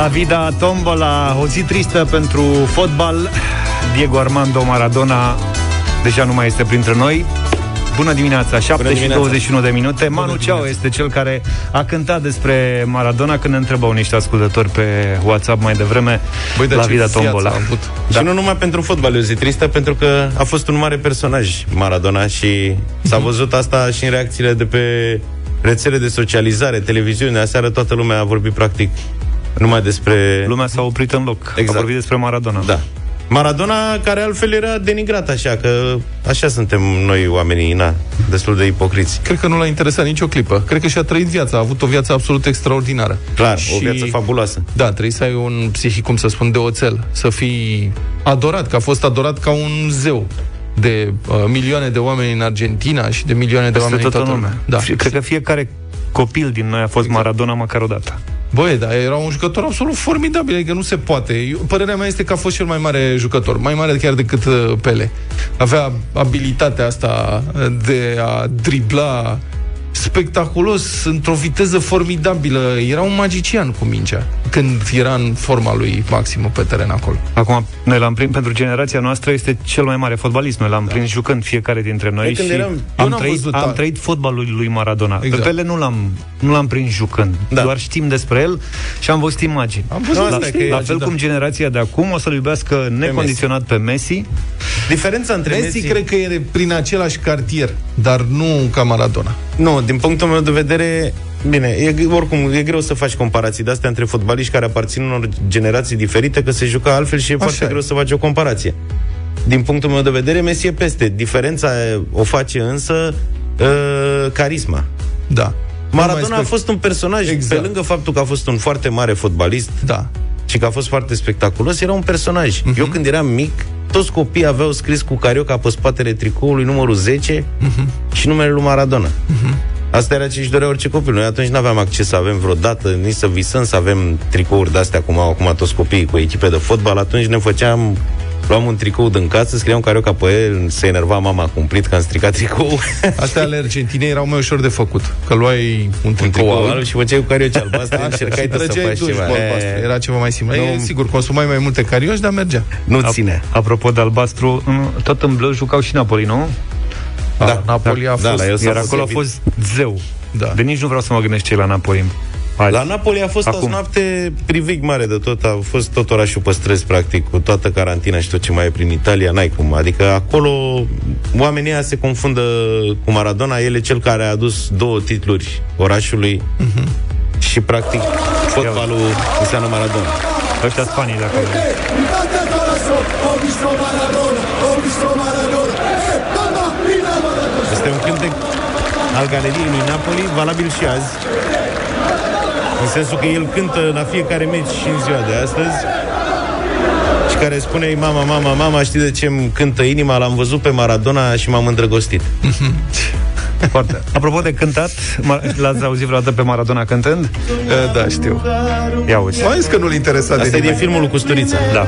La vida tombola, o zi tristă pentru fotbal. Diego Armando Maradona deja nu mai este printre noi. Bună dimineața, 7 Bună dimineața. și 21 de minute. Bună Manu Ceau este cel care a cântat despre Maradona când ne întrebau niște ascultători pe WhatsApp mai devreme Băi, la Vida Tombola. Da. Și nu numai pentru fotbal, e o zi tristă, pentru că a fost un mare personaj Maradona și s-a mhm. văzut asta și în reacțiile de pe rețele de socializare, televiziune. Aseară toată lumea a vorbit practic numai despre... Lumea s-a oprit în loc. Exact. A vorbit despre Maradona. Da. Maradona, care altfel era denigrat așa, că așa suntem noi oamenii, na, destul de ipocriți. Cred că nu l-a interesat nicio clipă. Cred că și-a trăit viața, a avut o viață absolut extraordinară. Clar, și... o viață fabuloasă. Da, trebuie să ai un psihic, cum să spun, de oțel. Să fii adorat, că a fost adorat ca un zeu de uh, milioane de oameni în Argentina și de milioane de Peste oameni în toată lumea. Da. Cred că fiecare copil din noi a fost exact. Maradona măcar o dată. Băi, dar era un jucător absolut formidabil, adică nu se poate. Eu, părerea mea este că a fost cel mai mare jucător, mai mare chiar decât uh, Pele. Avea abilitatea asta de a dribla spectaculos, într-o viteză formidabilă. Era un magician cu mingea când era în forma lui maximă pe teren acolo. Acum, noi l-am prins, pentru generația noastră este cel mai mare fotbalist. Noi l-am da. prins jucând fiecare dintre noi și eram, am, trăit, am trăit fotbalul lui Maradona. Exact. Pe Pele nu l-am, nu l-am prins jucând. Da. Doar știm despre el și am văzut imagini. Am văzut la, la, la fel da. cum generația de acum o să-l iubească necondiționat pe Messi. Pe Messi. Diferența între Messi, Messi cred că e prin același cartier, dar nu ca Maradona. Nu, din punctul meu de vedere, Bine, e, oricum, e greu să faci comparații de astea între fotbaliști care aparțin unor generații diferite, că se juca altfel și e Așa foarte e. greu să faci o comparație. Din punctul meu de vedere, Messi e peste. Diferența o face însă uh, carisma. Da. Maradona a fost un personaj, exact. pe lângă faptul că a fost un foarte mare fotbalist, da. și că a fost foarte spectaculos, era un personaj. Uh-huh. Eu când eram mic, toți copiii aveau scris cu carioca pe spatele tricoului numărul 10 uh-huh. Mhm. și numele lui Maradona. Uh-huh. Asta era ce își dorea orice copil. Noi atunci nu aveam acces să avem vreodată, nici să visăm să avem tricouri de-astea, cum au acum toți copiii cu echipe de fotbal. Atunci ne făceam luam un tricou din casă, scriam carioca pe el, se enerva mama cumplit că am stricat tricou. Astea ale Argentinei erau mai ușor de făcut. Că luai un tricou, un tricou alb și făceai cu carioci albastre, încercai să faci ceva. E... Era ceva mai simplu. Nu... E, sigur, consumai mai multe carioci, dar mergea. Nu ține. Apropo de albastru, tot în bleu jucau și Napoli, nu? Da, da Napoli a da, fost... Da, iar acolo a fost zeu. Da. De nici nu vreau să mă gândesc ce la Napoli. Hai. La Napoli a fost Acum. azi noapte privig mare de tot, a fost tot orașul păstrez, practic, cu toată carantina și tot ce mai e prin Italia, n-ai cum. Adică acolo oamenii se confundă cu Maradona, el e cel care a adus două titluri orașului uh-huh. și, practic, fotbalul înseamnă Maradona. Ăștia spanii de acolo. Este un cântec al galeriei lui Napoli, valabil și azi. În sensul că el cântă la fiecare meci și în ziua de astăzi și care spune mama, mama, mama, știi de ce îmi cântă inima? L-am văzut pe Maradona și m-am îndrăgostit. Foarte. Apropo de cântat, l-ați auzit vreodată pe Maradona cântând? Uh, da, știu. Ia uite. Mai că nu-l interesa Asta de e din filmul cu Custurița. Da.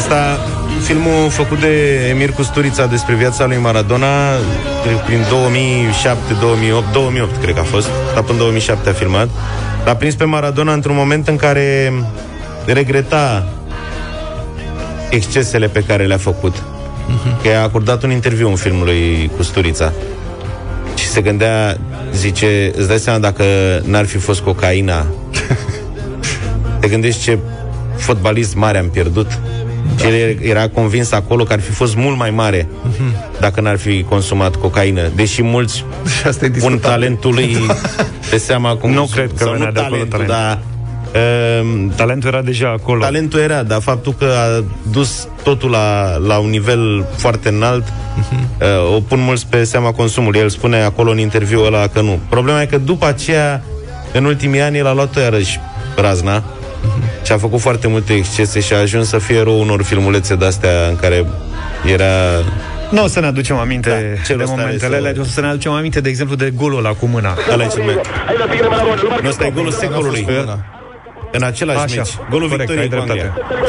Asta, filmul făcut de Emir Custurița despre viața lui Maradona prin 2007, 2008, 2008 cred că a fost, dar până 2007 a filmat. L-a prins pe Maradona într-un moment în care regreta excesele pe care le-a făcut. Uh-huh. Că a acordat un interviu în filmului Custurița și se gândea, zice, îți dai seama dacă n-ar fi fost cocaina te gândești ce fotbalist mare am pierdut da. El era convins acolo că ar fi fost mult mai mare uh-huh. dacă n-ar fi consumat cocaină. Deși mulți asta pun talentul lui pe seama cum... Nu cred că venea de acolo talent. dar Uh, talentul era deja acolo. Talentul era, dar faptul că a dus totul la, la un nivel foarte înalt uh-huh. uh, o pun mulți pe seama consumului. El spune acolo în interviul ăla că nu. Problema e că după aceea, în ultimii ani, el a luat iarăși razna uh-huh. Și a făcut foarte multe excese și a ajuns să fie rău unor filmulețe de-astea în care era nu o să ne aducem aminte da, de momentele alea, o să ne aducem aminte, de exemplu, de golul ăla cu mâna. Ăla e cel mai... Nu, ăsta e golul secolului. în același Așa, meci. Golul corect, victoriei ai cu Anglia. dreptate.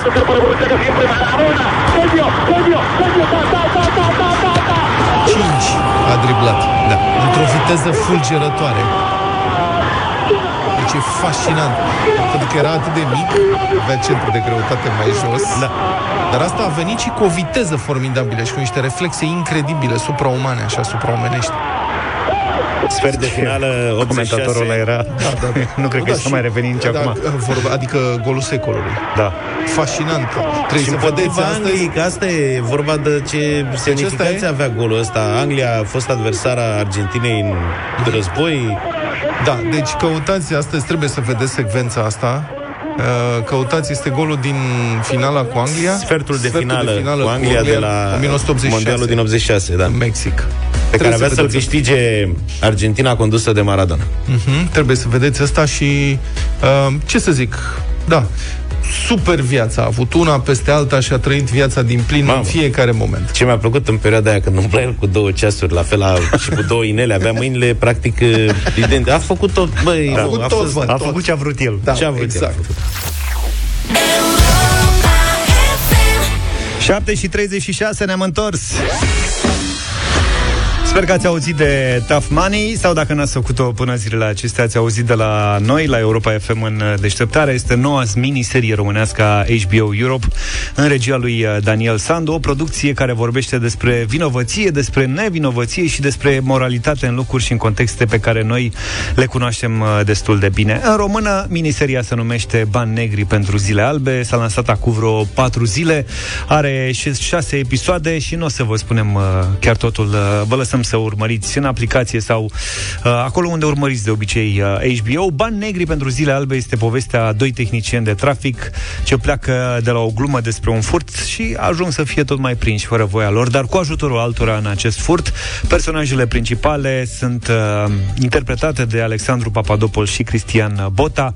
5 a driblat. Da. Într-o viteză fulgerătoare. Deci e fascinant. Pentru că era atât de mic, avea centru de greutate mai jos. Da. Dar asta a venit și cu o viteză formidabilă și cu niște reflexe incredibile, supraumane, așa, supraomenești. Sper de finală 86. Comentatorul ăla era... Da, da, da. nu cred că Da, să și- mai reveni nici da, acum. Vorba, adică golul secolului. Da. Fascinant. Trebuie Și să vedeți împotriva astăzi. Angliei, că asta e vorba de ce semnificație ăsta e? avea golul ăsta. Anglia a fost adversara Argentinei în război. Da, deci căutați astăzi, trebuie să vedeți secvența asta. Uh, Căutați, este golul din finala cu Anglia. Sfertul de finală, cu Anglia de la 1986, Mondialul din 86, da. în Mexic. Pe care Trebuie avea să să-l vedeți câștige Argentina condusă de Maradona. Mhm, trebuie să vedeți asta și uh, ce să zic, da, super viața a avut una peste alta și a trăit viața din plin Mamă. în fiecare moment. Ce mi-a plăcut în perioada aia când umbla el cu două ceasuri, la fel a, și cu două inele, avea mâinile practic uh, idente. A făcut tot, băi, A nu, făcut a tot, fost, mă. A tot. făcut ce a vrut el. Da, ce a vrut el, exact. a făcut. 7 și 36 ne-am întors. Sper că ați auzit de Tough Money sau dacă n-ați făcut-o până zilele acestea, ați auzit de la noi, la Europa FM în deșteptare. Este noua miniserie românească a HBO Europe în regia lui uh, Daniel Sandu, o producție care vorbește despre vinovăție, despre nevinovăție și despre moralitate în lucruri și în contexte pe care noi le cunoaștem uh, destul de bine. În română, miniseria se numește Bani Negri pentru Zile Albe, s-a lansat acum vreo 4 zile, are 6 episoade și nu o să vă spunem uh, chiar totul, uh, vă lăsăm să urmăriți în aplicație sau uh, acolo unde urmăriți de obicei uh, HBO. Bani Negri pentru Zile Albe este povestea a doi tehnicieni de trafic ce pleacă de la o glumă despre un furt și ajung să fie tot mai prinși fără voia lor, dar cu ajutorul altora în acest furt. Personajele principale sunt uh, interpretate de Alexandru Papadopol și Cristian Bota.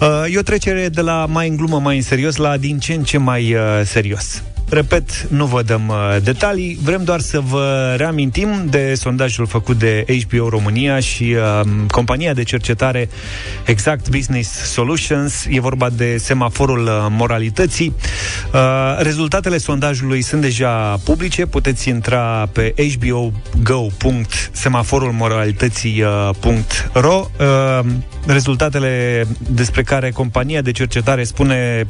Uh, e o trecere de la mai în glumă, mai în serios, la din ce în ce mai uh, serios. Repet, nu vă dăm uh, detalii, vrem doar să vă reamintim de sondajul făcut de HBO România și uh, compania de cercetare Exact Business Solutions. E vorba de semaforul uh, moralității. Uh, rezultatele sondajului sunt deja publice, puteți intra pe hbogo.semaforulmoralității.ro uh, Rezultatele despre care compania de cercetare spune că e,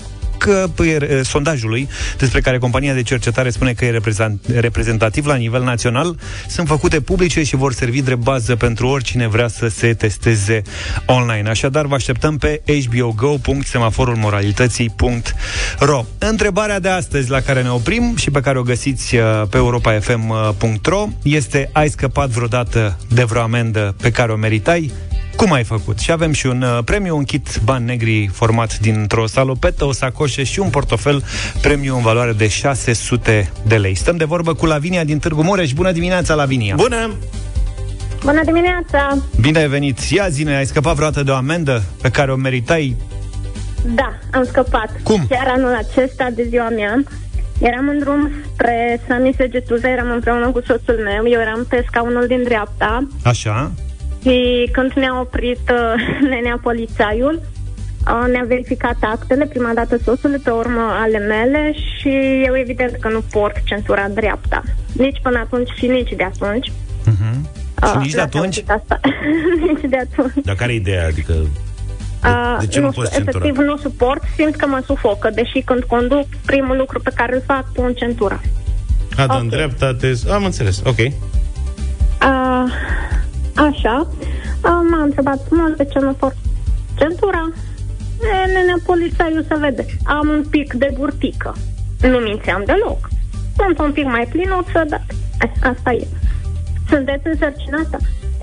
sondajului despre care compania de cercetare spune că e reprezent, reprezentativ la nivel național sunt făcute publice și vor servi drept bază pentru oricine vrea să se testeze online. Așadar, vă așteptăm pe hbogo.semaforulmoralității.ro Întrebarea de astăzi la care ne oprim și pe care o găsiți uh, pe europafm.ro este ai scăpat vreodată de vreo amendă pe care o meritai? Cum ai făcut? Și avem și un uh, premiu, un kit bani negri format dintr-o salopetă, o sacoșă și un portofel premiu în valoare de 600 de lei. Stăm de vorbă cu Lavinia din Târgu Mureș. Bună dimineața, Lavinia! Bună! Bună dimineața! Bine ai venit! Ia zine, ai scăpat vreodată de o amendă pe care o meritai? Da, am scăpat. Cum? Chiar anul acesta, de ziua mea, eram în drum spre Sami Segetuza, eram împreună cu soțul meu, eu eram pe scaunul din dreapta Așa? Și când ne-a oprit uh, nenea polițaiul, uh, ne-a verificat actele, prima dată soțul, pe urmă ale mele și eu evident că nu port centura dreapta. Nici până atunci și nici de atunci. Uh-huh. Și Uh, nici de n-ați atunci? auzit Asta. nici de atunci. Dar care e ideea? Adică... De, Uh, de ce nu, nu poți știu, centura? efectiv nu suport, simt că mă sufocă, deși când conduc, primul lucru pe care îl fac, pun centura. A, dar în Ok. dreapta te... Am înțeles, ok. Uh, așa, uh, m-a întrebat frumos de ce nu port centura. E, nenea polițaiul să vede. Am un pic de burtică. Nu mințeam deloc. Sunt un pic mai plinuță, dar eh, asta e. Sunteți însărcinată?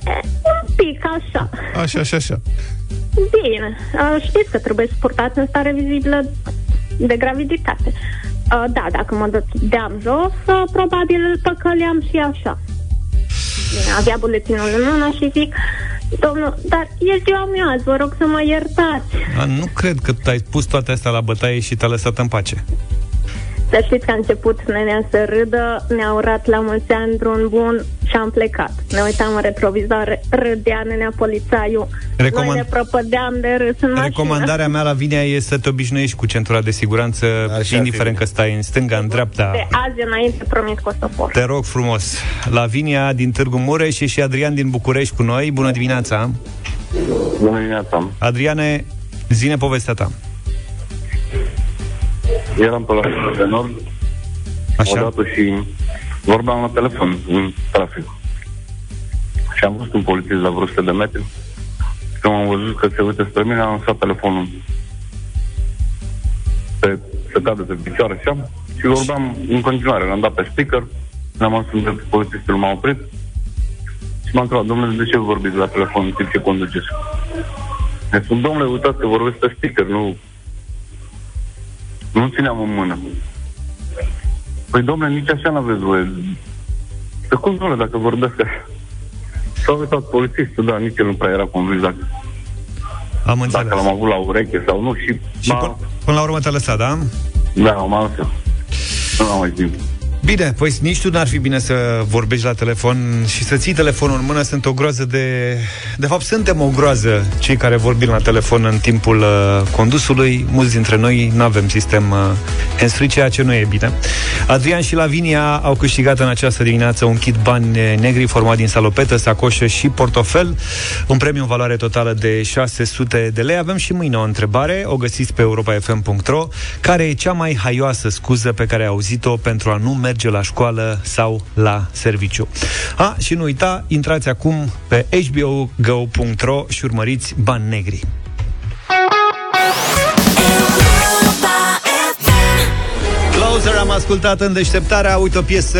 E, un pic așa. Așa, așa, așa. Bine, uh, știți că trebuie suportați în stare vizibilă de graviditate. Uh, Da, dacă mă dădeam jos, uh, probabil îl păcăleam și așa. Bine, avea buletinul în mână și zic, domnul, dar e ziua mea azi, vă rog să mă iertați. A, nu cred că ai pus toate astea la bătaie și te-a lăsat în pace. Să știți că a început nenea să râdă, ne-a urat la mulți ani drum bun și am plecat. Ne uitam în retrovizor, râdea nenea polițaiul. Recomand... Noi ne propădeam de râs în mașină. Recomandarea mea la Vinea e să te obișnuiești cu centura de siguranță, Așa indiferent că stai în stânga, în dreapta. De azi înainte promit că o să Te rog frumos. Lavinia din Târgu Mureș și, și Adrian din București cu noi. Bună dimineața! Bună dimineața! Adriane, zine povestea ta. Eram pe la de nord Așa. odată și vorbeam la telefon în trafic. Și am văzut un polițist la vreo 100 de metri. Când am văzut că se uită spre mine, am lăsat telefonul pe, să cadă pe picioare așa și vorbeam în continuare. L-am dat pe speaker, l-am ajuns de polițistul m-a oprit și m-a întrebat, domnule, de ce vorbiți la telefon în timp ce conduceți? Ne spun, domnule, uitați că vorbesc pe speaker, nu nu țineam în mână. Păi, domnule, nici așa n-aveți voie. Să cum, domnule, dacă vorbesc așa? S-a uitat polițistul, da, nici el nu prea era convins dacă, Am înțeles. dacă l-am avut la ureche sau nu. Și, și până, până la urmă te-a lăsat, da? Da, m-a lăsat. Nu am mai timp. Bine, păi nici tu n-ar fi bine să vorbești la telefon și să ții telefonul în mână. Sunt o groază de... De fapt, suntem o groază cei care vorbim la telefon în timpul uh, condusului. Mulți dintre noi nu avem sistem uh, hands ceea ce nu e bine. Adrian și Lavinia au câștigat în această dimineață un kit bani negri format din salopetă, sacoșă și portofel. Un premiu în valoare totală de 600 de lei. Avem și mâine o întrebare. O găsiți pe europafm.ro. Care e cea mai haioasă scuză pe care ai auzit-o pentru a nu merge merge la școală sau la serviciu. A, și nu uita, intrați acum pe hbogo.ro și urmăriți Bani Negri. Closer am ascultat în deșteptarea Uite o piesă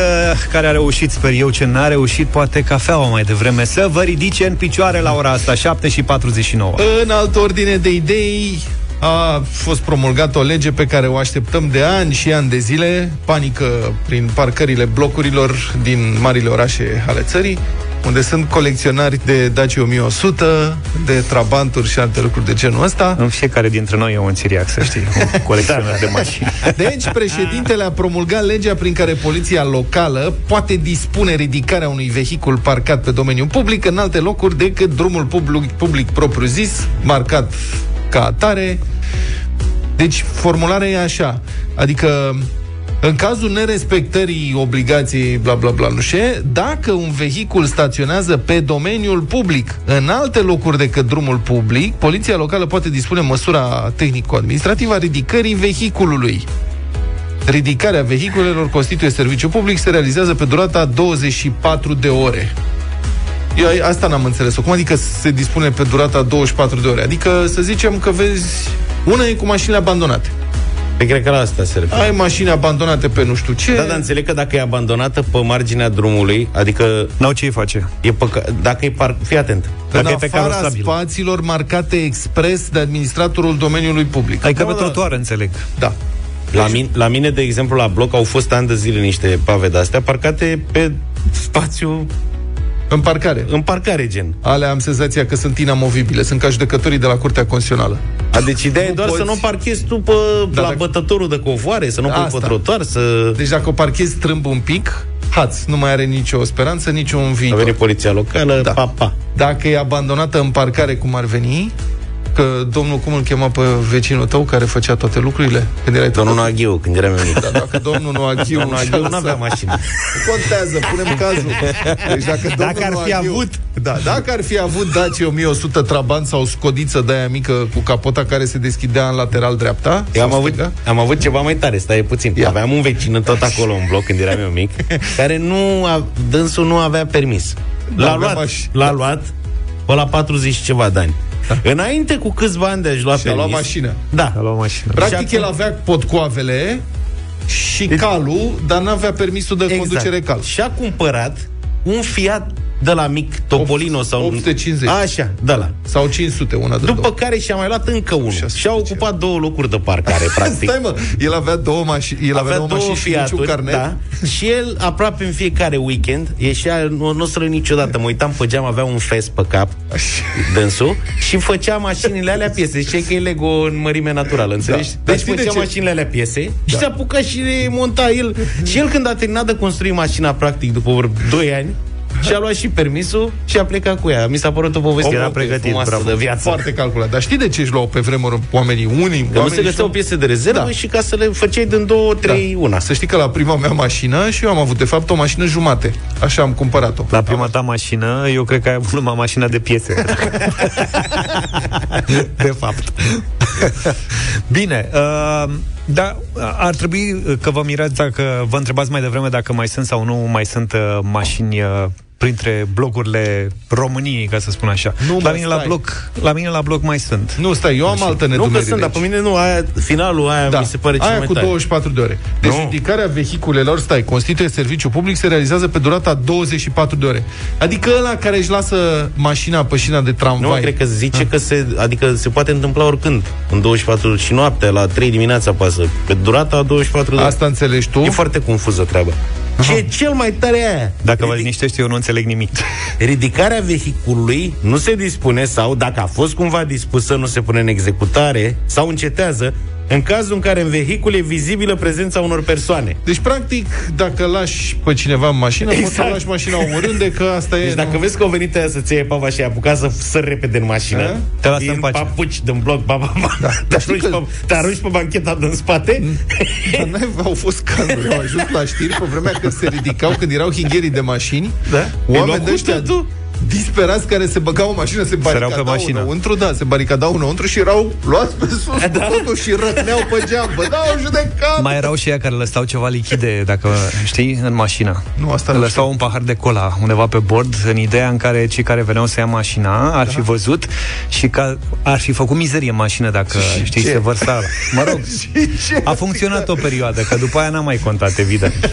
care a reușit, sper eu ce n-a reușit Poate cafeaua mai devreme Să vă ridice în picioare la ora asta 7 și 49 În altă ordine de idei a fost promulgată o lege pe care o așteptăm de ani și ani de zile, panică prin parcările blocurilor din marile orașe ale țării, unde sunt colecționari de Dacia 1100, de Trabanturi și alte lucruri de genul ăsta. În fiecare dintre noi e un țiriac, să știi, un colecționar de mașini. Deci, președintele a promulgat legea prin care poliția locală poate dispune ridicarea unui vehicul parcat pe domeniul public în alte locuri decât drumul public, public propriu-zis, marcat ca atare. Deci, formularea e așa. Adică, în cazul nerespectării obligației, bla bla bla, nu știu, dacă un vehicul staționează pe domeniul public, în alte locuri decât drumul public, poliția locală poate dispune măsura tehnico-administrativă a ridicării vehiculului. Ridicarea vehiculelor constituie serviciu public, se realizează pe durata 24 de ore. Eu asta n-am înțeles. Cum adică se dispune pe durata 24 de ore? Adică să zicem că vezi... Una e cu mașinile abandonate. Pe păi cred că la asta se referă. Ai mașini abandonate pe nu știu ce. Da, dar înțeleg că dacă e abandonată pe marginea drumului, adică... N-au ce face. E păca... Dacă e par... Fii atent. Dacă în e pe afara spațiilor marcate expres de administratorul domeniului public. Adică da, pe trotuar, înțeleg. Da. La mine, la mine, de exemplu, la bloc au fost ani de zile niște pave de-astea parcate pe spațiu în parcare. În parcare, gen. Ale am senzația că sunt inamovibile. Sunt ca judecătorii de la Curtea Constituțională. A, deci ideea nu e doar poți... să nu parchezi tu pe, da, la dacă... bătătorul de covoare, să nu pui pe trotuar, să... Deci dacă o parchezi strâmb un pic, hați, nu mai are nicio speranță, niciun viitor. A venit poliția locală, da. pa, pa. Dacă e abandonată în parcare cum ar veni, că domnul, cum îl chema pe vecinul tău care făcea toate lucrurile? Când erai domnul Noaghiu, când eram mic. Da, dacă domnul Noaghiu, domnul Noaghiu nu avea mașină. Nu contează, punem cazul. Deci dacă, dacă ar fi avut... Da, dacă ar fi avut Dacia 1100 Trabant sau scodiță de aia mică cu capota care se deschidea în lateral dreapta, Eu am avut, am avut ceva mai tare, stai puțin. Ia. Aveam un vecin tot acolo în bloc când eram eu mic, care nu, a, dânsul nu avea permis. L-a da, luat, l-a luat pe la 40 ceva de ani. Da. Înainte cu câțiva ani de a-și lua și permis. a luat mașină. Da. A luat mașină. Practic și el avea podcoavele și deci, calul, dar n-avea permisul de exact. conducere cal. Și a cumpărat un Fiat de la mic, Topolino sau... 850. Așa, de la. Sau 500, una de După două. care și-a mai luat încă unul. 600 Și-a ocupat două locuri de parcare, practic. Stai mă, el avea două mașini, el avea, avea două, mașini și niciun fiaturi, carnet. da, și el aproape în fiecare weekend ieșea, nu, nu o să niciodată, mă uitam pe geam, avea un fes pe cap, dânsul, și făcea mașinile alea piese. Știi că e Lego în mărime naturală, înțelegi? Dar Deci știi de făcea ce? mașinile alea piese și se apuca și le monta el. Și el când a terminat de construit mașina, practic, după vreo 2 ani, și-a luat și permisul și a plecat cu ea. Mi s-a părut o poveste Era foarte pregătit, frumoasă bravo. de viață. Foarte calculat. Dar știi de ce își luau pe vremuri oamenii? Unii, Că nu oamenii se găseau își piese de rezervă Da. și ca să le făceai din două, trei, una. Să știi că la prima mea mașină și eu am avut, de fapt, o mașină jumate. Așa am cumpărat-o. La prima ta mașină, eu cred că ai avut numai mașina de piese. de fapt. Bine, uh, da, ar trebui că vă mirați dacă vă întrebați mai devreme dacă mai sunt sau nu mai sunt uh, mașini uh, printre blocurile României, ca să spun așa. Nu, la mă, mine la stai. bloc, la mine la bloc mai sunt. Nu, stai, eu am altă Nu că nedumerire sunt, dar pe aici. mine nu, aia, finalul aia Da, mi se pare cel aia mai cu tare. 24 de ore. Deci Nu. ridicarea vehiculelor, stai, constituie serviciu public, se realizează pe durata 24 de ore. Adică ăla care își lasă mașina pe șina de Nu, tramvai. cred că zice că se, adică se poate întâmpla oricând. În 24 și noaptea, la 3 dimineața pasă. Pe durata a 24 de ore. Asta înțelegi tu? E foarte confuză treaba. Ce e cel mai tare e aia? Dacă vă Ridic- liniștește, eu nu înțeleg nimic. Ridicarea vehiculului nu se dispune sau, dacă a fost cumva dispusă, nu se pune în executare sau încetează în cazul în care în vehicul e vizibilă prezența unor persoane. Deci, practic, dacă lași pe cineva în mașină, exact. poți să Exact. lași mașina omorânde, că asta e... Deci dacă nu- vezi că o venit aia să-ți iei pava și ai apucat să sări repede în mașină, A? Te lasă în în pace. papuci din bloc, ba, ba, ba, te, știi arunci că- pe, te arunci pe bancheta din spate, Dar n-ai, au fost cazuri, au ajuns la știri pe vremea când se ridicau, când erau hingherii de mașini, Da. Îi luau oameni cu de ăștia tătul. Disperați care se băgau în mașină, se Săreau pe baricadau mașină. înăuntru, da, se baricadau înăuntru și erau luați pe sus da. cu totul și răcneau pe geam. Bă, da, o judecat! Mai erau și ea care lăsau ceva lichide, dacă știi, în mașină. Nu, asta nu Lăsau un pahar de cola undeva pe bord, în ideea în care cei care veneau să ia mașina ar fi văzut și că ar fi făcut mizerie în mașină dacă, știi, ce? se vărsa. Mă rog, ce? a funcționat o perioadă, că după aia n-a mai contat, evident.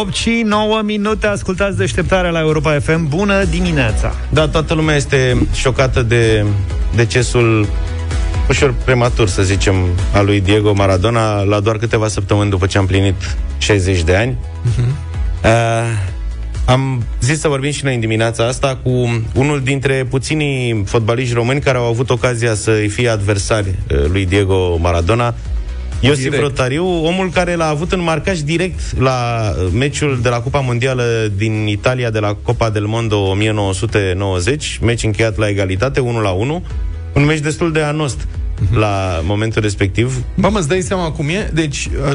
8 și 9 minute, ascultați deșteptarea la Europa FM. Bună dimineața! Da, toată lumea este șocată de decesul ușor prematur, să zicem, al lui Diego Maradona la doar câteva săptămâni după ce am plinit 60 de ani. Uh, am zis să vorbim și noi în dimineața asta cu unul dintre puținii fotbaliști români care au avut ocazia să-i fie adversari uh, lui Diego Maradona, Iosif Direct. Rotariu, omul care l-a avut în marcaj direct la uh, meciul de la Cupa Mondială din Italia de la Copa del Mondo 1990, meci încheiat la egalitate, 1 la 1, un meci destul de anost la momentul respectiv. Mamă, îți dai seama cum e? Deci, uh,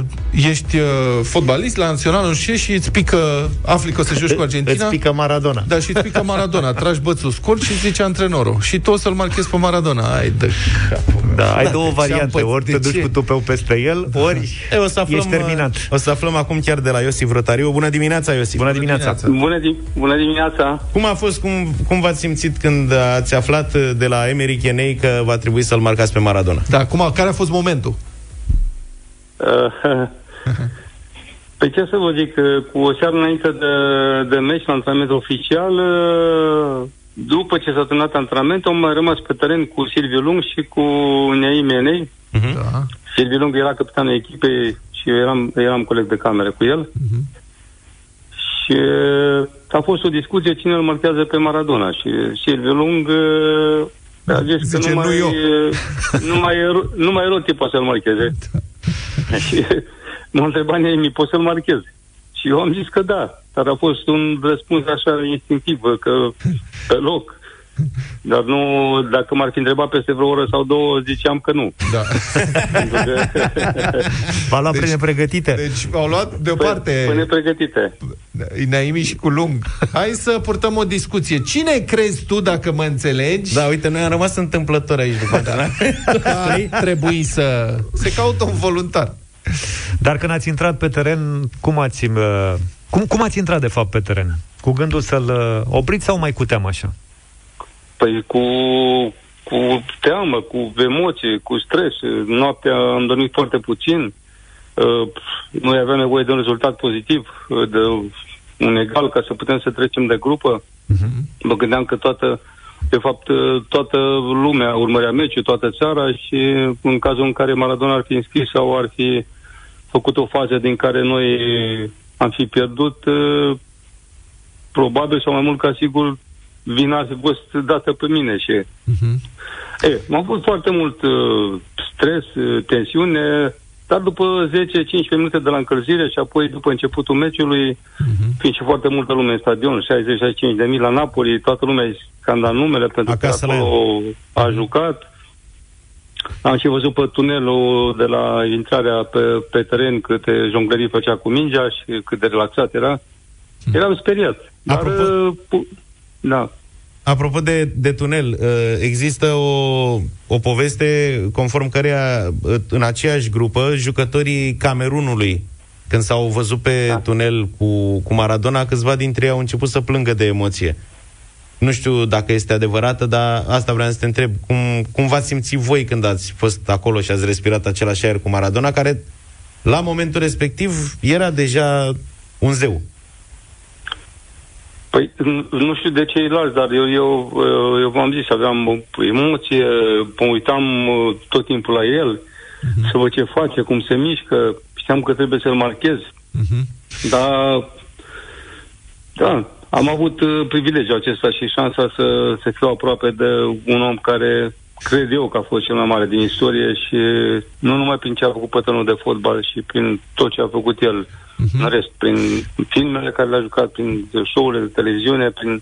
ești uh, fotbalist la național, nu știu ce, și îți pică, afli că o să joci cu Argentina. Îți pică Maradona. Da, și îți pică Maradona. Tragi bățul scurt și zice antrenorul. Și tu o să-l marchezi pe Maradona. Ai de capul meu. Da, ai două ce-am variante, pățit? ori te De duci ce? cu tupeu peste el, ori E, o să aflăm, ești terminat. O să aflăm acum chiar de la Iosif Rotariu. Bună dimineața, Iosif! Bună dimineața! Bună, di- bună dimineața! Cum a fost, cum, cum v-ați simțit când ați aflat de la Emery Cheney că va trebui să-l marcați pe Maradona? Da, cum, care a fost momentul? Uh, Păi ce să vă zic, uh, cu o seară înainte de, de meci la antrenament oficial, uh, după ce s-a terminat antrenamentul, am mai rămas pe teren cu Silviu Lung și cu Nei Menei. Da. Silviu Lung era capitanul echipei și eu eram, eram coleg de cameră cu el. Și uh, a fost o discuție cine îl marchează pe Maradona și Silviu Lung uh, a zis că Zice, nu "Nu mai, eu." uh, nu mai, e ro- nu mai e rost poate să-l marcheze. și m-a întrebat Nemi, poți să-l marchez? Și eu am zis că da, dar a fost un răspuns așa instinctiv, că pe loc. Dar nu, dacă m-ar fi întrebat peste vreo oră sau două, ziceam că nu. Da. Pentru că V-a luat Deci- deci, pregătite. Deci au luat deoparte până pregătite. Naimi și cu lung. Hai să purtăm o discuție. Cine crezi tu, dacă mă înțelegi, Da, uite, noi am rămas întâmplători aici după da. că ar trebui să... Se caută un voluntar. Dar când ați intrat pe teren, cum ați, uh, cum, cum ați intrat de fapt pe teren? Cu gândul să-l uh, opriți sau mai cu teamă așa? Păi cu, cu teamă, cu emoție, cu stres. Noaptea am dormit foarte puțin. uh, noi aveam nevoie de un rezultat pozitiv, uh, de un egal, ca să putem să trecem de grupă. Uh-huh. Mă gândeam că toată, de fapt, uh, toată lumea urmărea meciul, toată țara și în cazul în care Maradona ar fi înscris sau ar fi făcut o fază din care noi am fi pierdut, uh, probabil sau mai mult ca sigur vina ar fi fost dată pe mine și... Uh-huh. E, m-a fost foarte mult uh, stres, uh, tensiune, dar după 10-15 minute de la încălzire și apoi după începutul meciului, uh-huh. fiind și foarte multă lume în stadion, 60-65 de mii la Napoli, toată lumea îi scanda numele pentru Acasă că acolo a mhm. jucat. Am și văzut pe tunelul de la intrarea pe, pe teren câte jonglerii făcea cu mingea și cât de relaxat era. Mhm. Eram speriat. Dar, Apropo... Uh, da. Apropo de, de tunel, uh, există o, o poveste conform căreia uh, în aceeași grupă jucătorii Camerunului, când s-au văzut pe da. tunel cu, cu Maradona, câțiva dintre ei au început să plângă de emoție. Nu știu dacă este adevărată, dar asta vreau să te întreb. Cum, cum v-ați simțit voi când ați fost acolo și ați respirat același aer cu Maradona, care la momentul respectiv era deja un zeu? Păi nu știu de ceilalți, dar eu, eu, eu v-am zis, aveam emoție, mă uitam uh, tot timpul la el, uh-huh. să văd ce face, cum se mișcă, știam că trebuie să-l marchez. Uh-huh. Dar, da, am avut uh, privilegiul acesta și șansa să, să fiu aproape de un om care cred eu că a fost cel mai mare din istorie și nu numai prin ce a făcut pătănul de fotbal și prin tot ce a făcut el uh-huh. în rest, prin filmele care le-a jucat, prin show-urile de televiziune, prin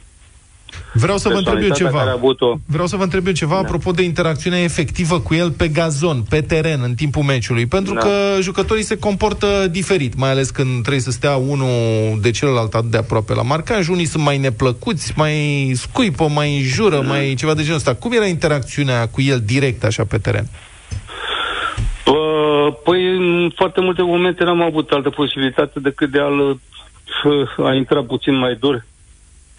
Vreau să vă întreb eu ceva. Vreau să vă întreb eu ceva da. apropo de interacțiunea efectivă cu el pe gazon, pe teren, în timpul meciului. Pentru da. că jucătorii se comportă diferit, mai ales când trebuie să stea unul de celălalt atât de aproape la marcaj. Unii sunt mai neplăcuți, mai scuipă, mai înjură, da. mai ceva de genul ăsta. Cum era interacțiunea cu el direct așa pe teren? Păi, în foarte multe momente n-am avut altă posibilitate decât de a-l a intra puțin mai dur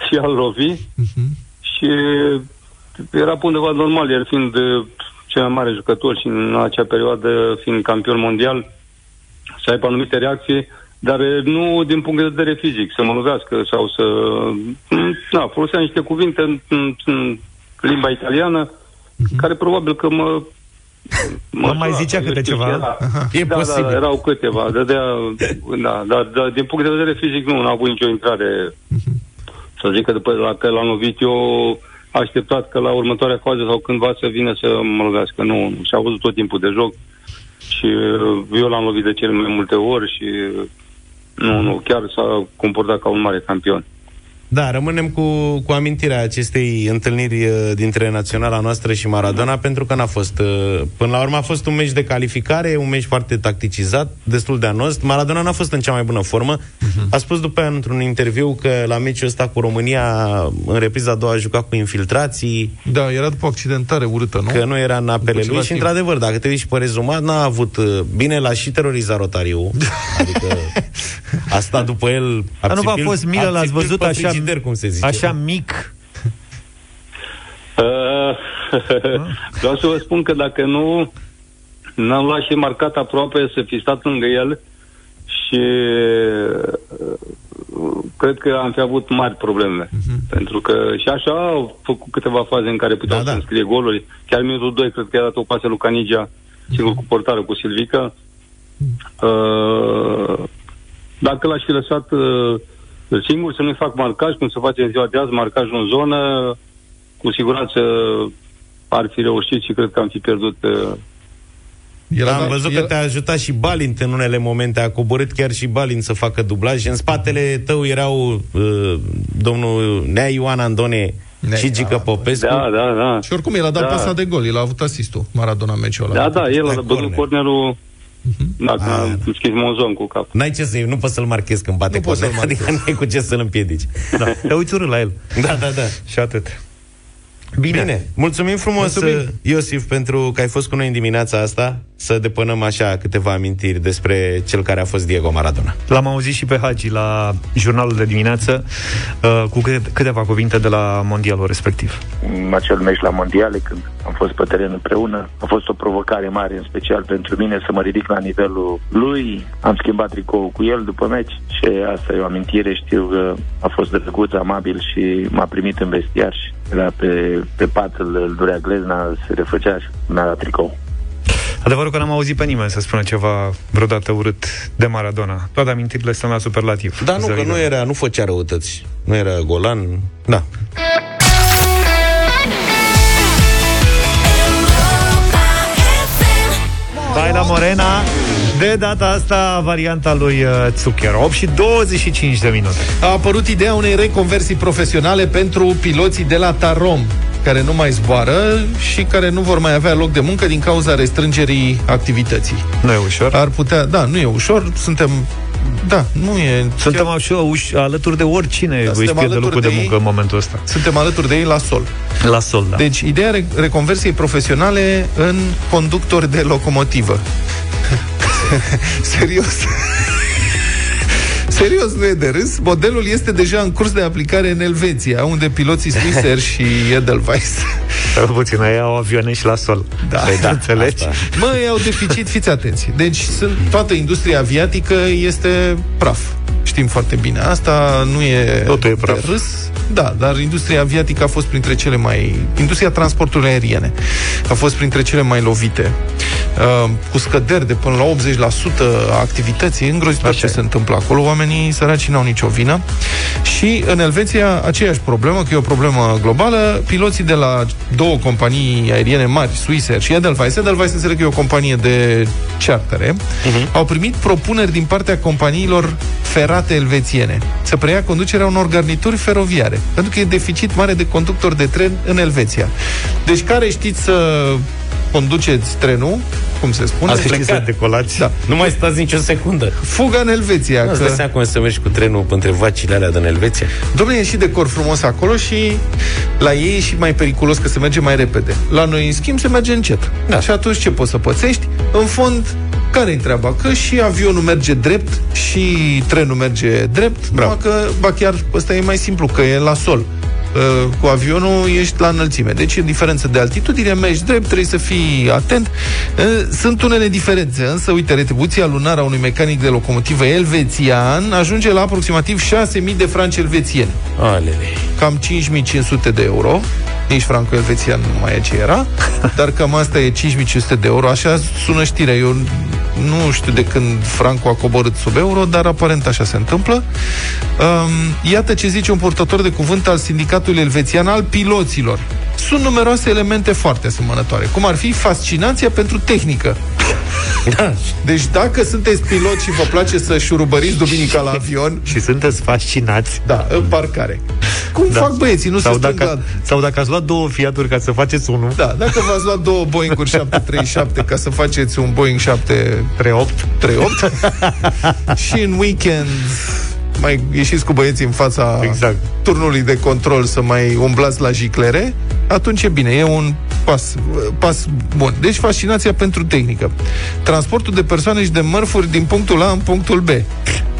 și a-l lovi. Uh-huh. Și era pe undeva normal, el fiind cel mai mare jucător și în acea perioadă fiind campion mondial, să aibă anumite reacții, dar nu din punct de vedere fizic, să mă lovească sau să... Da, folosea niște cuvinte în, în, în limba italiană, uh-huh. care probabil că mă Mă mai zicea câte ceva? Era. E da, posibil. Da, erau câteva. Dădea, da, dar da, din punct de vedere fizic nu, n-a avut nicio intrare. Să zic că după la că l-am lovit eu, așteptat că la următoarea fază sau cândva să vină să mă lovească. Nu, și a văzut tot timpul de joc și uh, eu l-am lovit de cele mai multe ori și uh, nu, nu, chiar s-a comportat ca un mare campion. Da, rămânem cu, cu amintirea acestei întâlniri uh, dintre naționala noastră și Maradona, da. pentru că n-a fost... Uh, până la urmă a fost un meci de calificare, un meci foarte tacticizat, destul de anost. Maradona n-a fost în cea mai bună formă. Uh-huh. A spus după aia într-un interviu că la meciul ăsta cu România, în repriza a doua, a jucat cu infiltrații. Da, era după accidentare urâtă, nu? Că nu era în apele lui și, într-adevăr, dacă te uiți pe rezumat, n-a avut... Uh, bine, l-a și terorizat Rotariu. adică a stat după el... Dar nu v-a fost milă, l-ați văzut așa frigider, cum se zice. Așa mic? Uh, vreau să vă spun că dacă nu n-am luat și marcat aproape să fi stat lângă el și uh, cred că am fi avut mari probleme. Uh-huh. Pentru că și așa au făcut câteva faze în care puteau da, să da. scrie goluri. Chiar minutul 2 cred că a dat o pasă lui Canigea, uh-huh. sigur cu portarul, cu Silvica. Uh, dacă l-aș fi lăsat uh, singur să nu fac marcaj, cum se face în ziua de azi, marcaj în zonă, cu siguranță ar fi reușit și cred că am fi pierdut uh, el am văzut el... că te-a ajutat și Balint în unele momente, a coborât chiar și Balint să facă dublaj. În spatele tău erau uh, domnul Nea Ioan Andone Nea, și Gică da, Popescu. Da, da, da. Și oricum el a dat da. pasa de gol, el a avut asistul Maradona meciul ăla. Da, da, el a bătut cornerul Uh-huh. Dacă A, am schis monzon cu cap. N-ai ce să nu poți să-l marchezi când bate cu adică n-ai cu ce să-l împiedici. Da. Te uiți urât la el. Da, da, da. Și atât. Bine. Bine. Mulțumim frumos, Mulțumim. Iosif, pentru că ai fost cu noi în dimineața asta. să depănăm așa câteva amintiri despre cel care a fost Diego Maradona. L-am auzit și pe Hagi la jurnalul de dimineață uh, cu câteva cuvinte de la mondialul respectiv. Acel meci la mondiale, când am fost pe teren împreună, a fost o provocare mare, în special pentru mine, să mă ridic la nivelul lui. Am schimbat tricou cu el după meci și asta e o amintire. Știu că a fost drăguț, amabil și m-a primit în vestiar și era pe, pe pat, îl durea glezna, se refăcea și mi-a dat tricou. Adevărul că n-am auzit pe nimeni să spună ceva vreodată urât de Maradona. Toate amintirile sunt la superlativ. Da, nu, că nu era, nu făcea răutăți. Nu era golan. Da. Baila Morena de data asta, varianta lui uh, Zucker 8 și 25 de minute A apărut ideea unei reconversii profesionale pentru piloții de la Tarom care nu mai zboară și care nu vor mai avea loc de muncă din cauza restrângerii activității. Nu e ușor? Ar putea, da, nu e ușor, suntem da, nu e... Suntem așa uș, alături de oricine da, își pierde locul de, de muncă ei, în momentul ăsta. Suntem alături de ei la sol. La sol, da. Deci, ideea reconversiei profesionale în conductor de locomotivă. Serios. Serios, nu e de râs. Modelul este deja în curs de aplicare în Elveția, unde piloții Swisser și Edelweiss puțin, ei au avioane și la sol. Da, păi da înțelegi? Mă, au deficit, fiți atenți. Deci sunt, toată industria aviatică este praf. Știm foarte bine. Asta nu e, Totul e praf. râs. Da, dar industria aviatică a fost printre cele mai... Industria transporturilor aeriene a fost printre cele mai lovite. Uh, cu scăderi de până la 80% a activității, îngrozitor ce se întâmplă acolo. Oamenii săraci n-au nicio vină. Și în Elveția, aceeași problemă, că e o problemă globală, piloții de la două companii aeriene mari, Swissair și Edelweiss, Edelweiss înțeleg că e o companie de chartere, uh-huh. au primit propuneri din partea companiilor ferate elvețiene să preia conducerea unor garnituri feroviare, pentru că e deficit mare de conductori de tren în Elveția. Deci care știți să conduceți trenul, cum se spune. Ați plecat. să decolați. Da. Nu mai stați nicio secundă. Fuga în Elveția. Nu că... seama cum să mergi cu trenul între vacile alea din Elveția? Domnule, e și decor frumos acolo și la ei e și mai periculos că se merge mai repede. La noi, în schimb, se merge încet. Da. Și atunci ce poți să pățești? În fond, care-i treaba? Că și avionul merge drept și trenul merge drept, numai că, ba chiar, ăsta e mai simplu, că e la sol. Uh, cu avionul ești la înălțime. Deci e diferență de altitudine, mergi drept, trebuie să fii atent. Uh, sunt unele diferențe, însă, uite, retribuția lunară a unui mecanic de locomotivă elvețian ajunge la aproximativ 6.000 de franci elvețieni. Alele. Cam 5.500 de euro. Nici franco elvețian nu mai e ce era, dar cam asta e 5500 de euro. Așa sună știrea. Eu nu știu de când franco a coborât sub euro, dar aparent așa se întâmplă. Um, iată ce zice un purtător de cuvânt al Sindicatului Elvețian al Piloților. Sunt numeroase elemente foarte asemănătoare, cum ar fi fascinația pentru tehnică. Da. Deci dacă sunteți pilot și vă place să șurubăriți duminica la avion Și sunteți fascinați Da, în parcare Cum da. fac băieții? Nu sau, se dacă, la... sau dacă ați luat două Fiaturi ca să faceți unul Da, dacă v-ați luat două Boeing-uri 737 Ca să faceți un Boeing 738 38 Și în weekend mai ieșiți cu băieții în fața exact. turnului de control să mai umblați la jiclere, atunci e bine, e un pas, pas bun. Deci fascinația pentru tehnică. Transportul de persoane și de mărfuri din punctul A în punctul B.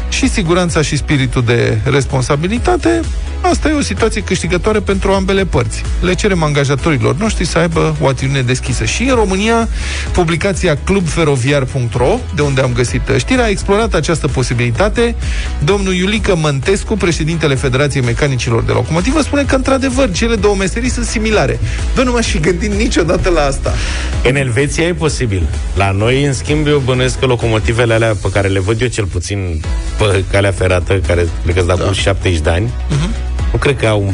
Și siguranța și spiritul de responsabilitate Asta e o situație câștigătoare pentru ambele părți. Le cerem angajatorilor noștri să aibă o atitudine deschisă. Și în România, publicația clubferoviar.ro, de unde am găsit știrea, a explorat această posibilitate. Domnul Iulică Măntescu, președintele Federației Mecanicilor de Locomotivă, spune că, într-adevăr, cele două meserii sunt similare. Bă, nu m-aș fi gândit niciodată la asta. În Elveția e posibil. La noi, în schimb, eu bănuiesc că locomotivele alea pe care le văd eu cel puțin pe calea ferată, care cred că da. 70 de ani, uh-huh nu cred că au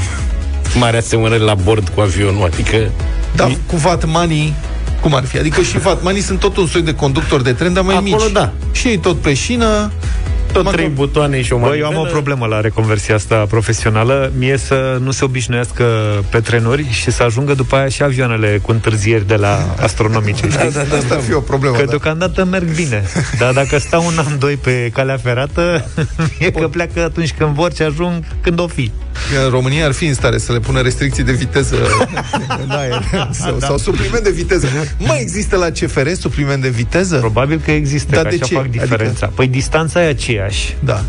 mare asemănări la bord cu avionul, adică... Da, cu vatmanii cum ar fi? Adică și vatmanii sunt tot un soi de conductor de tren, dar mai Acolo, mici. da. Și ei tot pe șină, tot trei butoane și o Bă, eu am o problemă la reconversia asta profesională. Mie să nu se obișnuiască pe trenuri și să ajungă după aia și avioanele cu întârzieri de la astronomice. da, da, da, asta ar fi o problemă. Că da. deocamdată merg bine. Dar dacă stau un an, doi pe calea ferată, da. e că pleacă atunci când vor și ajung când o fi. că în România ar fi în stare să le pună restricții de viteză în aer sau, da. sau supliment de viteză. Mai există la CFR supliment de viteză? Probabil că există, Dar că de așa ce? fac diferența. Adică... Păi distanța e aceeași. Da.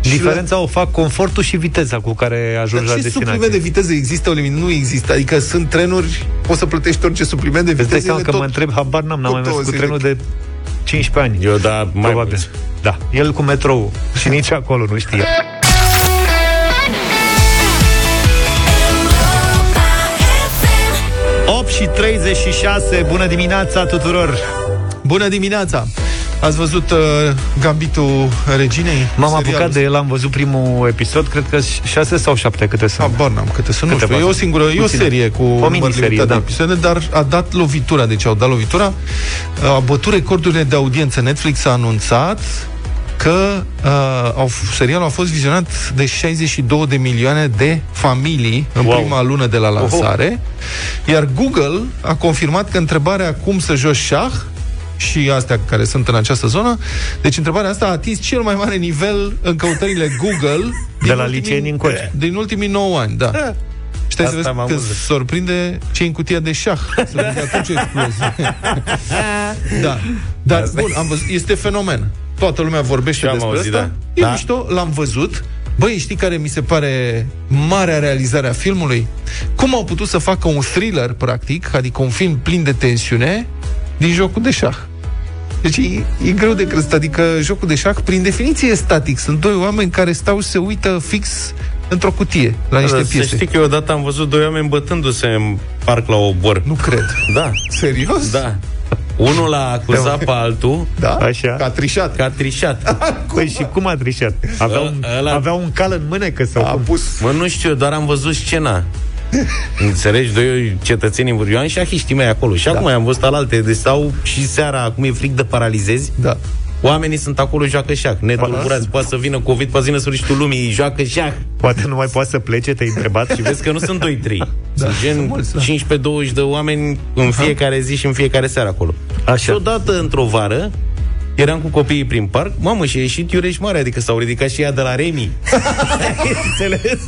Diferența la... o fac confortul și viteza cu care ajungi Dar la destinație. supliment de viteză există, Olimin? Nu există. Adică sunt trenuri, poți să plătești orice supliment de viteză. Îți dai că tot, mă întreb, habar n-am, n-am mai mers cu trenul de 15 ani. Eu, da, mai probabil. Mult. Da, el cu metrou și nici acolo nu știa. și 36. Bună dimineața tuturor! Bună dimineața! Ați văzut uh, Gambitul Reginei? M-am apucat de el, am văzut primul episod, cred că 6 sau 7 câte sunt. Habar n-am câte sunt, câte nu știu. E o singură, e o serie cu o miniserie, da. episoade, dar a dat lovitura, deci au dat lovitura. A bătut recordurile de audiență. Netflix a anunțat că uh, au, serialul a fost vizionat de 62 de milioane de familii în wow. prima lună de la lansare, Oho. iar Google a confirmat că întrebarea cum să joci șah și astea care sunt în această zonă. Deci întrebarea asta a atins cel mai mare nivel în căutările Google de la liceenii încoace. Din ultimii 9 ani, da. da. Și să vezi că sorprinde ce în cutia de șah. Să atunci explozi. da. Dar, bun, am văzut, este fenomen. Toată lumea vorbește despre auzit, asta. Da. E da? mișto, l-am văzut. Băi, știi care mi se pare marea realizare a filmului? Cum au putut să facă un thriller, practic, adică un film plin de tensiune, din jocul de șah. Deci e, e greu de crezut. Adică jocul de șah, prin definiție, e static. Sunt doi oameni care stau și se uită fix într-o cutie, la niște da, piese. Să știi că eu odată am văzut doi oameni bătându-se în parc la obor. Nu cred. Da. Serios? Da. Unul l-a acuzat pe altul da? Așa. Că a trișat. Că a trișat. păi și cum a trișat? Avea un, ăla... avea un cal în mânecă sau a cum? pus... Mă, nu știu, doar am văzut scena. Înțelegi? Doi cetățeni în Eu am și ahiștii mei acolo. Și da. acum am văzut alte. Deci stau și seara, acum e fric de paralizezi. Da. Oamenii sunt acolo, joacă șah. Netulburați, poate să vină COVID, poate să vină sfârșitul lumii, joacă șah. Poate nu mai poate să plece, te-ai întrebat. și vezi că nu sunt 2-3. Da, sunt gen da. 15-20 de oameni în fiecare zi și în fiecare seară acolo. Așa. Și odată, într-o vară, Eram cu copiii prin parc, mamă, și a ieșit Iureș Mare, adică s-au ridicat și ea de la Remi. Înțeles?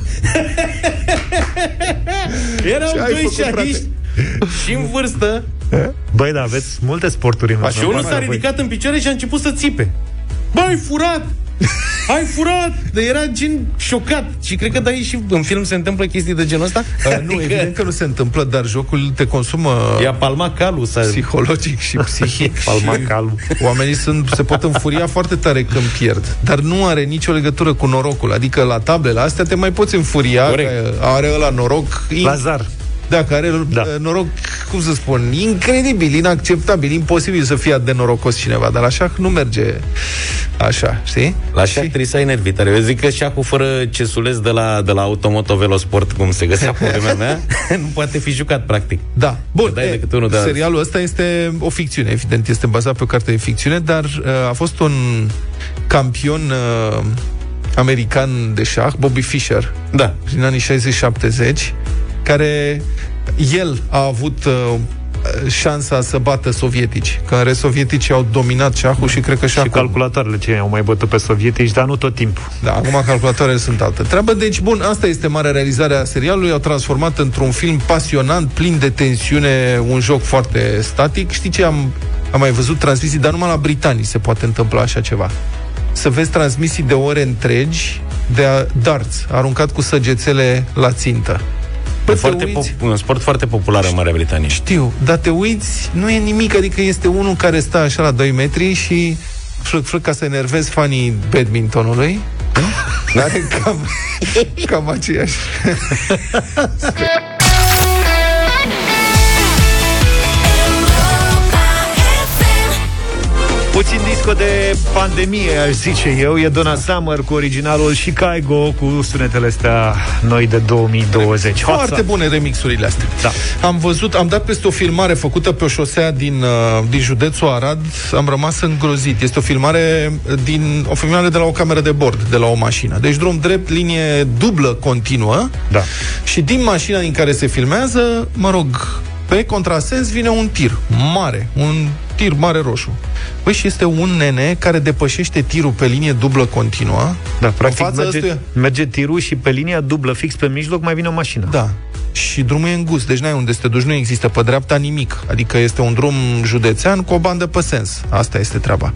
Erau doi șahiști și în vârstă. Băi, da, aveți multe sporturi în Și unul s-a ridicat în picioare și a început să țipe. Băi, furat! Ai furat! De era gen șocat. Și cred că da, și în film se întâmplă chestii de genul ăsta. Uh, adică... Nu, evident că nu se întâmplă, dar jocul te consumă... Ia palma calul. Să... Psihologic și psihic. palma calul. Oamenii sunt, se pot înfuria foarte tare când pierd. Dar nu are nicio legătură cu norocul. Adică la tablele astea te mai poți înfuria. Corect. Că are ăla noroc. Lazar. Da, care da. noroc, cum să spun, incredibil, inacceptabil, imposibil să fie de norocos cineva, dar așa nu merge așa, știi? La șah și... trebuie să ai nervii tare. Eu zic că șahul fără cesuleț de la, de la Automoto Velosport, cum se găsea pe vremea mea, nu poate fi jucat, practic. Da. Bun, e, unul de serialul ăsta este o ficțiune, evident, este bazat pe o carte de ficțiune, dar uh, a fost un campion uh, american de șah, Bobby Fischer, da. din anii 60-70, care el a avut uh, șansa să bată sovietici. Că în rest sovietici au dominat șahul și cred că și, și acum... calculatoarele ce au mai bătut pe sovietici, dar nu tot timpul. Da, acum calculatoarele sunt altă treabă. Deci, bun, asta este marea realizare a serialului. Au transformat într-un film pasionant, plin de tensiune, un joc foarte static. Știi ce am, am mai văzut transmisii, dar numai la britanii se poate întâmpla așa ceva. Să vezi transmisii de ore întregi de darts, aruncat cu săgețele la țintă. Bă, foarte uiți, pop- un sport foarte popular în Marea Britanie. Știu, dar te uiți, nu e nimic, adică este unul care stă așa la 2 metri și frâc, frâc ca să enervezi fanii badmintonului. Are cam, cam aceeași. Puțin disco de pandemie, aș zice eu. E Donna Summer cu originalul și Kaigo cu sunetele astea noi de 2020. Foarte Hoța. bune remixurile astea. Da. Am văzut, am dat peste o filmare făcută pe o șosea din, uh, din județul Arad. Am rămas îngrozit. Este o filmare din o filmare de la o cameră de bord, de la o mașină. Deci drum drept, linie dublă continuă. Da. Și din mașina din care se filmează, mă rog, pe contrasens vine un tir mare, un tir mare roșu. Păi și este un nene care depășește tirul pe linie dublă continuă. Da, practic merge, ăstuia... merge tirul și pe linia dublă fix pe mijloc mai vine o mașină. Da. Și drumul e îngust, deci n-ai unde să te duci, nu există pe dreapta nimic. Adică este un drum județean cu o bandă pe sens. Asta este treaba.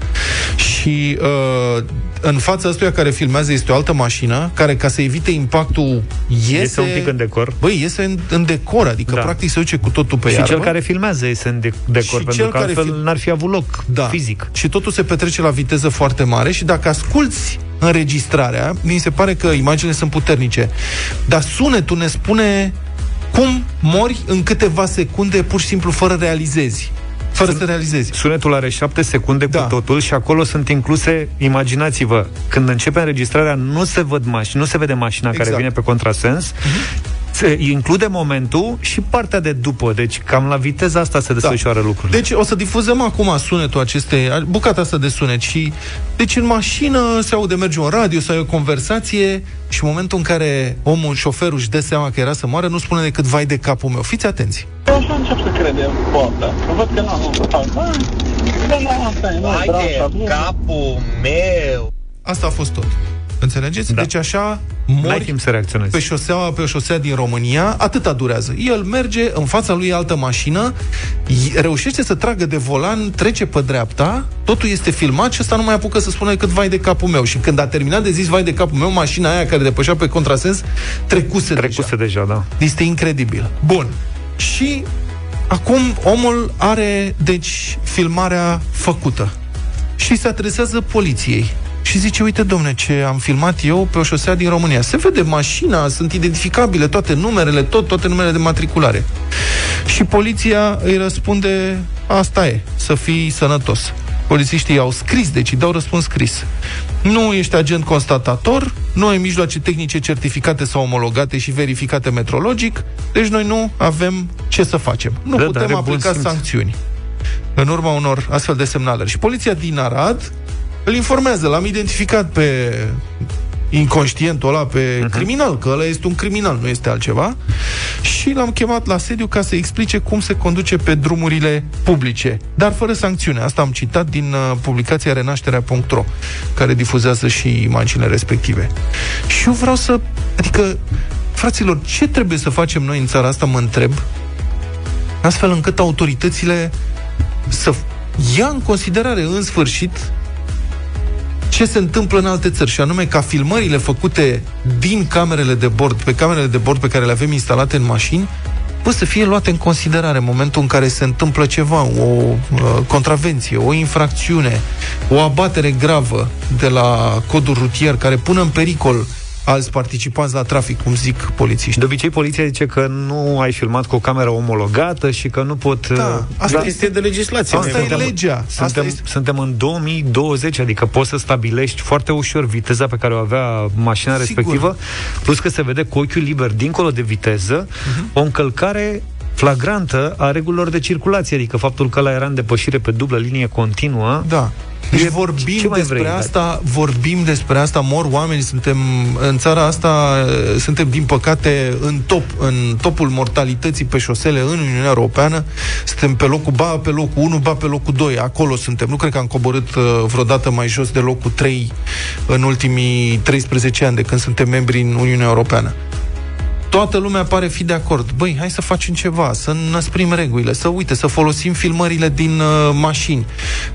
Și uh, în fața ăstuia care filmează este o altă mașină care, ca să evite impactul, iese... Iese un pic în decor. Băi, iese în, în decor, adică Da. practic se duce cu totul pe Și iarbă. cel care filmează este în de- decor, Și pentru cel că care altfel fil- n-ar fi avut loc da. fizic. Și totul se petrece la viteză foarte mare și dacă asculți înregistrarea, mi se pare că imaginile sunt puternice, dar sunetul ne spune cum mori în câteva secunde pur și simplu fără realizezi. Fără să realizezi. Sunetul are 7 secunde Da. cu totul și acolo sunt incluse, imaginați-vă, când începe înregistrarea, nu se văd mașini, nu se vede mașina Exact. care vine pe contrasens, se include momentul și partea de după, deci cam la viteza asta se desfășoară lucrurile. Deci o să difuzăm acum sunetul acestei, bucata asta de sunet și deci în mașină se aude, merge un radio, să ai o conversație și în momentul în care omul, șoferul își dă seama că era să moară, nu spune decât vai de capul meu. Fiți atenți. Eu așa încep să credem poarta. Văd că n-am un fac. Da, da, asta e, nu, Hai branșa, de bun. capul meu! Asta a fost tot. Înțelegeți? Da. Deci așa N-ai mori timp să reacționezi. pe șosea, pe o șosea din România, atâta durează. El merge, în fața lui e altă mașină, i- reușește să tragă de volan, trece pe dreapta, totul este filmat și ăsta nu mai apucă să spună cât vai de capul meu. Și când a terminat de zis vai de capul meu, mașina aia care depășea pe contrasens trecuse, Trecuse deja, da. Este incredibil. Bun. Și acum omul are, deci, filmarea făcută. Și se adresează poliției. Și zice, uite, domne, ce am filmat eu pe o șosea din România. Se vede mașina, sunt identificabile toate numerele, tot, toate numerele de matriculare. Și poliția îi răspunde, asta e, să fii sănătos. Polițiștii au scris, deci îi dau răspuns scris. Nu ești agent constatator, nu ai mijloace tehnice certificate sau omologate și verificate metrologic, deci noi nu avem ce să facem. Nu Da, putem dar are bun aplica simț. sancțiuni în urma unor astfel de semnalări. Și poliția din Arad îl informează, l-am identificat pe inconștientul ăla, pe uh-huh. criminal, că ăla este un criminal, nu este altceva, și l-am chemat la sediu ca să explice cum se conduce pe drumurile publice, dar fără sancțiune. Asta am citat din uh, publicația renașterea.ro, care difuzează și imaginile respective. Și eu vreau să, adică, fraților, ce trebuie să facem noi în țara asta, mă întreb, astfel încât autoritățile să ia în considerare în sfârșit ce se întâmplă în alte țări și anume ca filmările făcute din camerele de bord, pe camerele de bord pe care le avem instalate în mașini, bă, să fie luate în considerare în momentul în care se întâmplă ceva, o uh, contravenție, o infracțiune, o abatere gravă de la codul rutier care pune în pericol alți participanți la trafic, cum zic polițiști. De obicei, poliția zice că nu ai filmat cu o cameră omologată și că nu pot... Da, uh, asta Asta este de legislație. Asta mai e mult. legea. Asta Suntem, este... suntem în 2020, adică poți să stabilești foarte ușor viteza pe care o avea mașina Sigur. respectivă, plus că se vede cu ochiul liber, dincolo de viteză, o încălcare flagrantă a regulilor de circulație, adică faptul că la era în depășire pe dublă linie continuă, Da. Deci E- vorbim ce mai despre vrei? asta, vorbim despre asta, mor oameni, suntem în țara asta, eh, suntem din păcate în top, în topul mortalității pe șosele în Uniunea Europeană. Suntem pe locul ba pe locul 1, ba pe locul 2. Acolo suntem. Nu cred că am coborât eh, vreodată mai jos de locul 3 în ultimii 13 ani de când suntem membri în Uniunea Europeană toată lumea pare fi de acord. Băi, hai să facem ceva, să năsprim regulile, să uite, să folosim filmările din uh, mașini,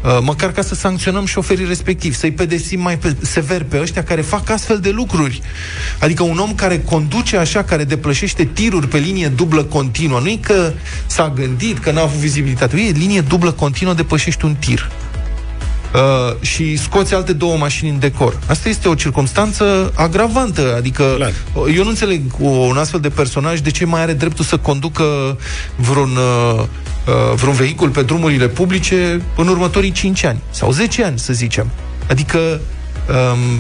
uh, măcar ca să sancționăm șoferii respectivi, să-i pedesim mai pe, sever pe ăștia care fac astfel de lucruri. Adică un om care conduce așa, care depășește tiruri pe linie dublă continuă, nu e că s-a gândit, că n-a avut vizibilitate, e linie dublă continuă, depășești un tir uh, și scoți alte două mașini în decor. Asta este o circunstanță agravantă, adică Clar. eu nu înțeleg cu un astfel de personaj de ce mai are dreptul să conducă vreun, uh, uh, vreun vehicul pe drumurile publice în următorii 5 ani sau 10 ani, să zicem. Adică um,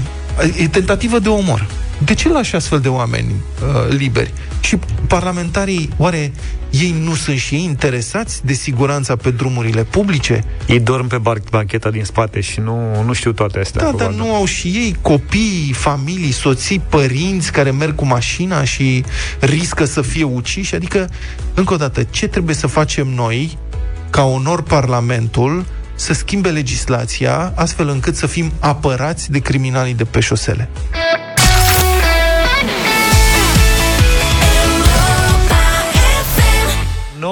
e tentativă de omor. De ce lași astfel de oameni uh, liberi? Și parlamentarii, oare ei nu sunt și ei interesați de siguranța pe drumurile publice? ei dorm pe bar- bancheta din spate și nu, nu știu toate astea. Da, dar probabil. nu au și ei copii, familii, soții, părinți care merg cu mașina și riscă să fie uciși? Adică, încă o dată, ce trebuie să facem noi ca onor Parlamentul să schimbe legislația astfel încât să fim apărați de criminalii de pe șosele.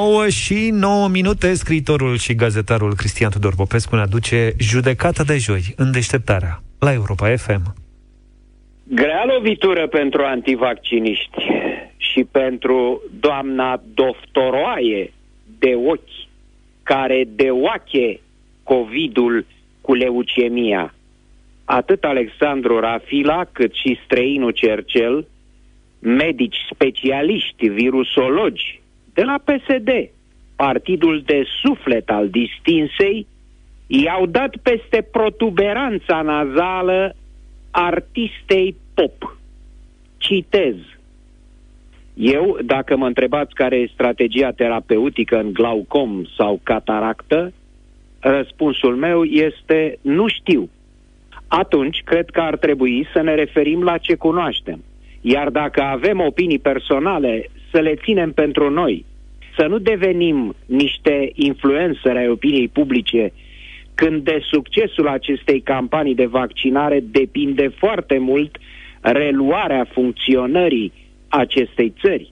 9 și 9 minute, scriitorul și gazetarul Cristian Tudor Popescu ne aduce judecata de joi în deșteptarea la Europa FM. Grea lovitură pentru antivacciniști și pentru doamna doftoroaie de ochi care de oache covidul cu leucemia. Atât Alexandru Rafila cât și străinul Cercel, medici specialiști, virusologi, de la PSD, partidul de suflet al distinsei, i-au dat peste protuberanța nazală artistei pop. Citez. Eu, dacă mă întrebați care e strategia terapeutică în glaucom sau cataractă, răspunsul meu este nu știu. Atunci, cred că ar trebui să ne referim la ce cunoaștem. Iar dacă avem opinii personale, să le ținem pentru noi să nu devenim niște influențări ai opiniei publice când de succesul acestei campanii de vaccinare depinde foarte mult reluarea funcționării acestei țări.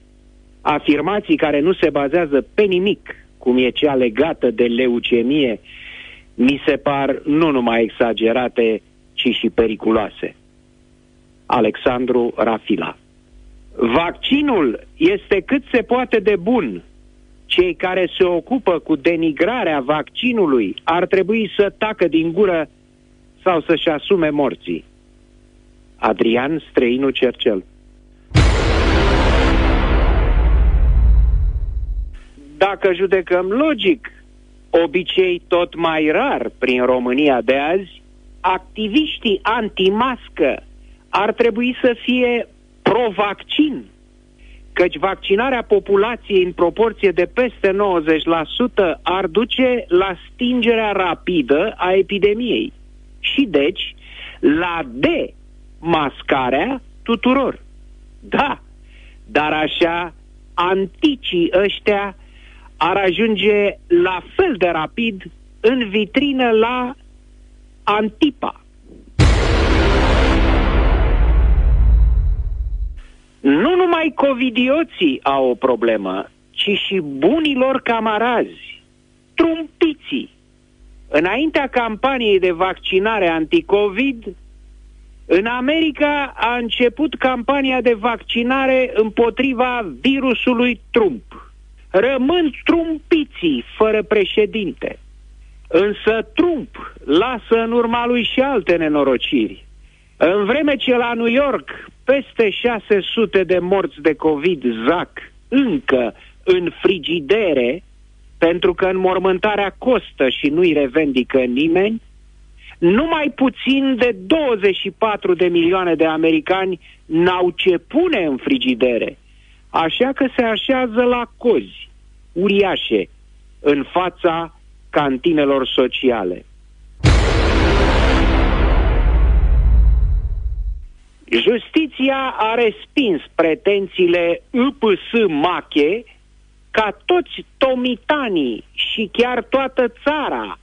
Afirmații care nu se bazează pe nimic, cum e cea legată de leucemie, mi se par nu numai exagerate, ci și periculoase. Alexandru Rafila Vaccinul este cât se poate de bun cei care se ocupă cu denigrarea vaccinului ar trebui să tacă din gură sau să-și asume morții. Adrian Străinu Cercel Dacă judecăm logic, obicei tot mai rar prin România de azi, activiștii antimască ar trebui să fie pro-vaccin căci vaccinarea populației în proporție de peste 90% ar duce la stingerea rapidă a epidemiei și deci la demascarea tuturor. Da, dar așa anticii ăștia ar ajunge la fel de rapid în vitrină la Antipa. Numai covidioții au o problemă, ci și bunilor camarazi, trumpiții. Înaintea campaniei de vaccinare anticovid, în America a început campania de vaccinare împotriva virusului Trump. Rămân trumpiții fără președinte. Însă Trump lasă în urma lui și alte nenorociri. În vreme ce la New York peste 600 de morți de COVID zac încă în frigidere, pentru că înmormântarea costă și nu-i revendică nimeni, numai puțin de 24 de milioane de americani n-au ce pune în frigidere, așa că se așează la cozi uriașe în fața cantinelor sociale. Justiția a respins pretențiile UPS Mache ca toți tomitanii și chiar toată țara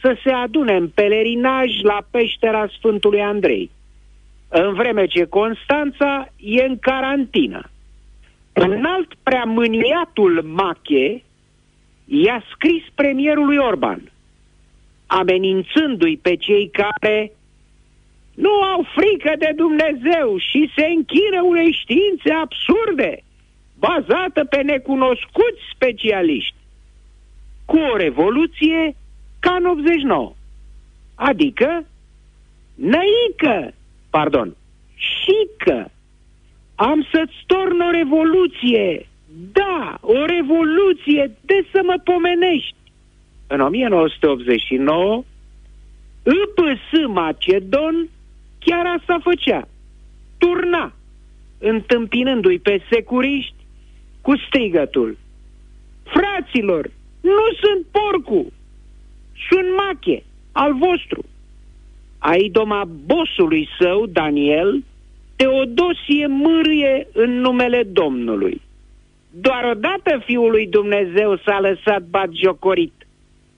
să se adune în pelerinaj la peștera Sfântului Andrei, în vreme ce Constanța e în carantină. Un alt preamâniatul Mache i-a scris premierului Orban, amenințându-i pe cei care nu au frică de Dumnezeu și se închină unei științe absurde, bazată pe necunoscuți specialiști, cu o revoluție ca în 89. Adică, năică, pardon, și că am să-ți torn o revoluție, da, o revoluție de să mă pomenești. În 1989, IPS Macedon Chiar asta făcea. Turna, întâmpinându-i pe securiști cu strigătul. Fraților, nu sunt porcu, sunt mache, al vostru. doma bosului său, Daniel, Teodosie mârie în numele Domnului. Doar odată Fiul lui Dumnezeu s-a lăsat bat jocorit.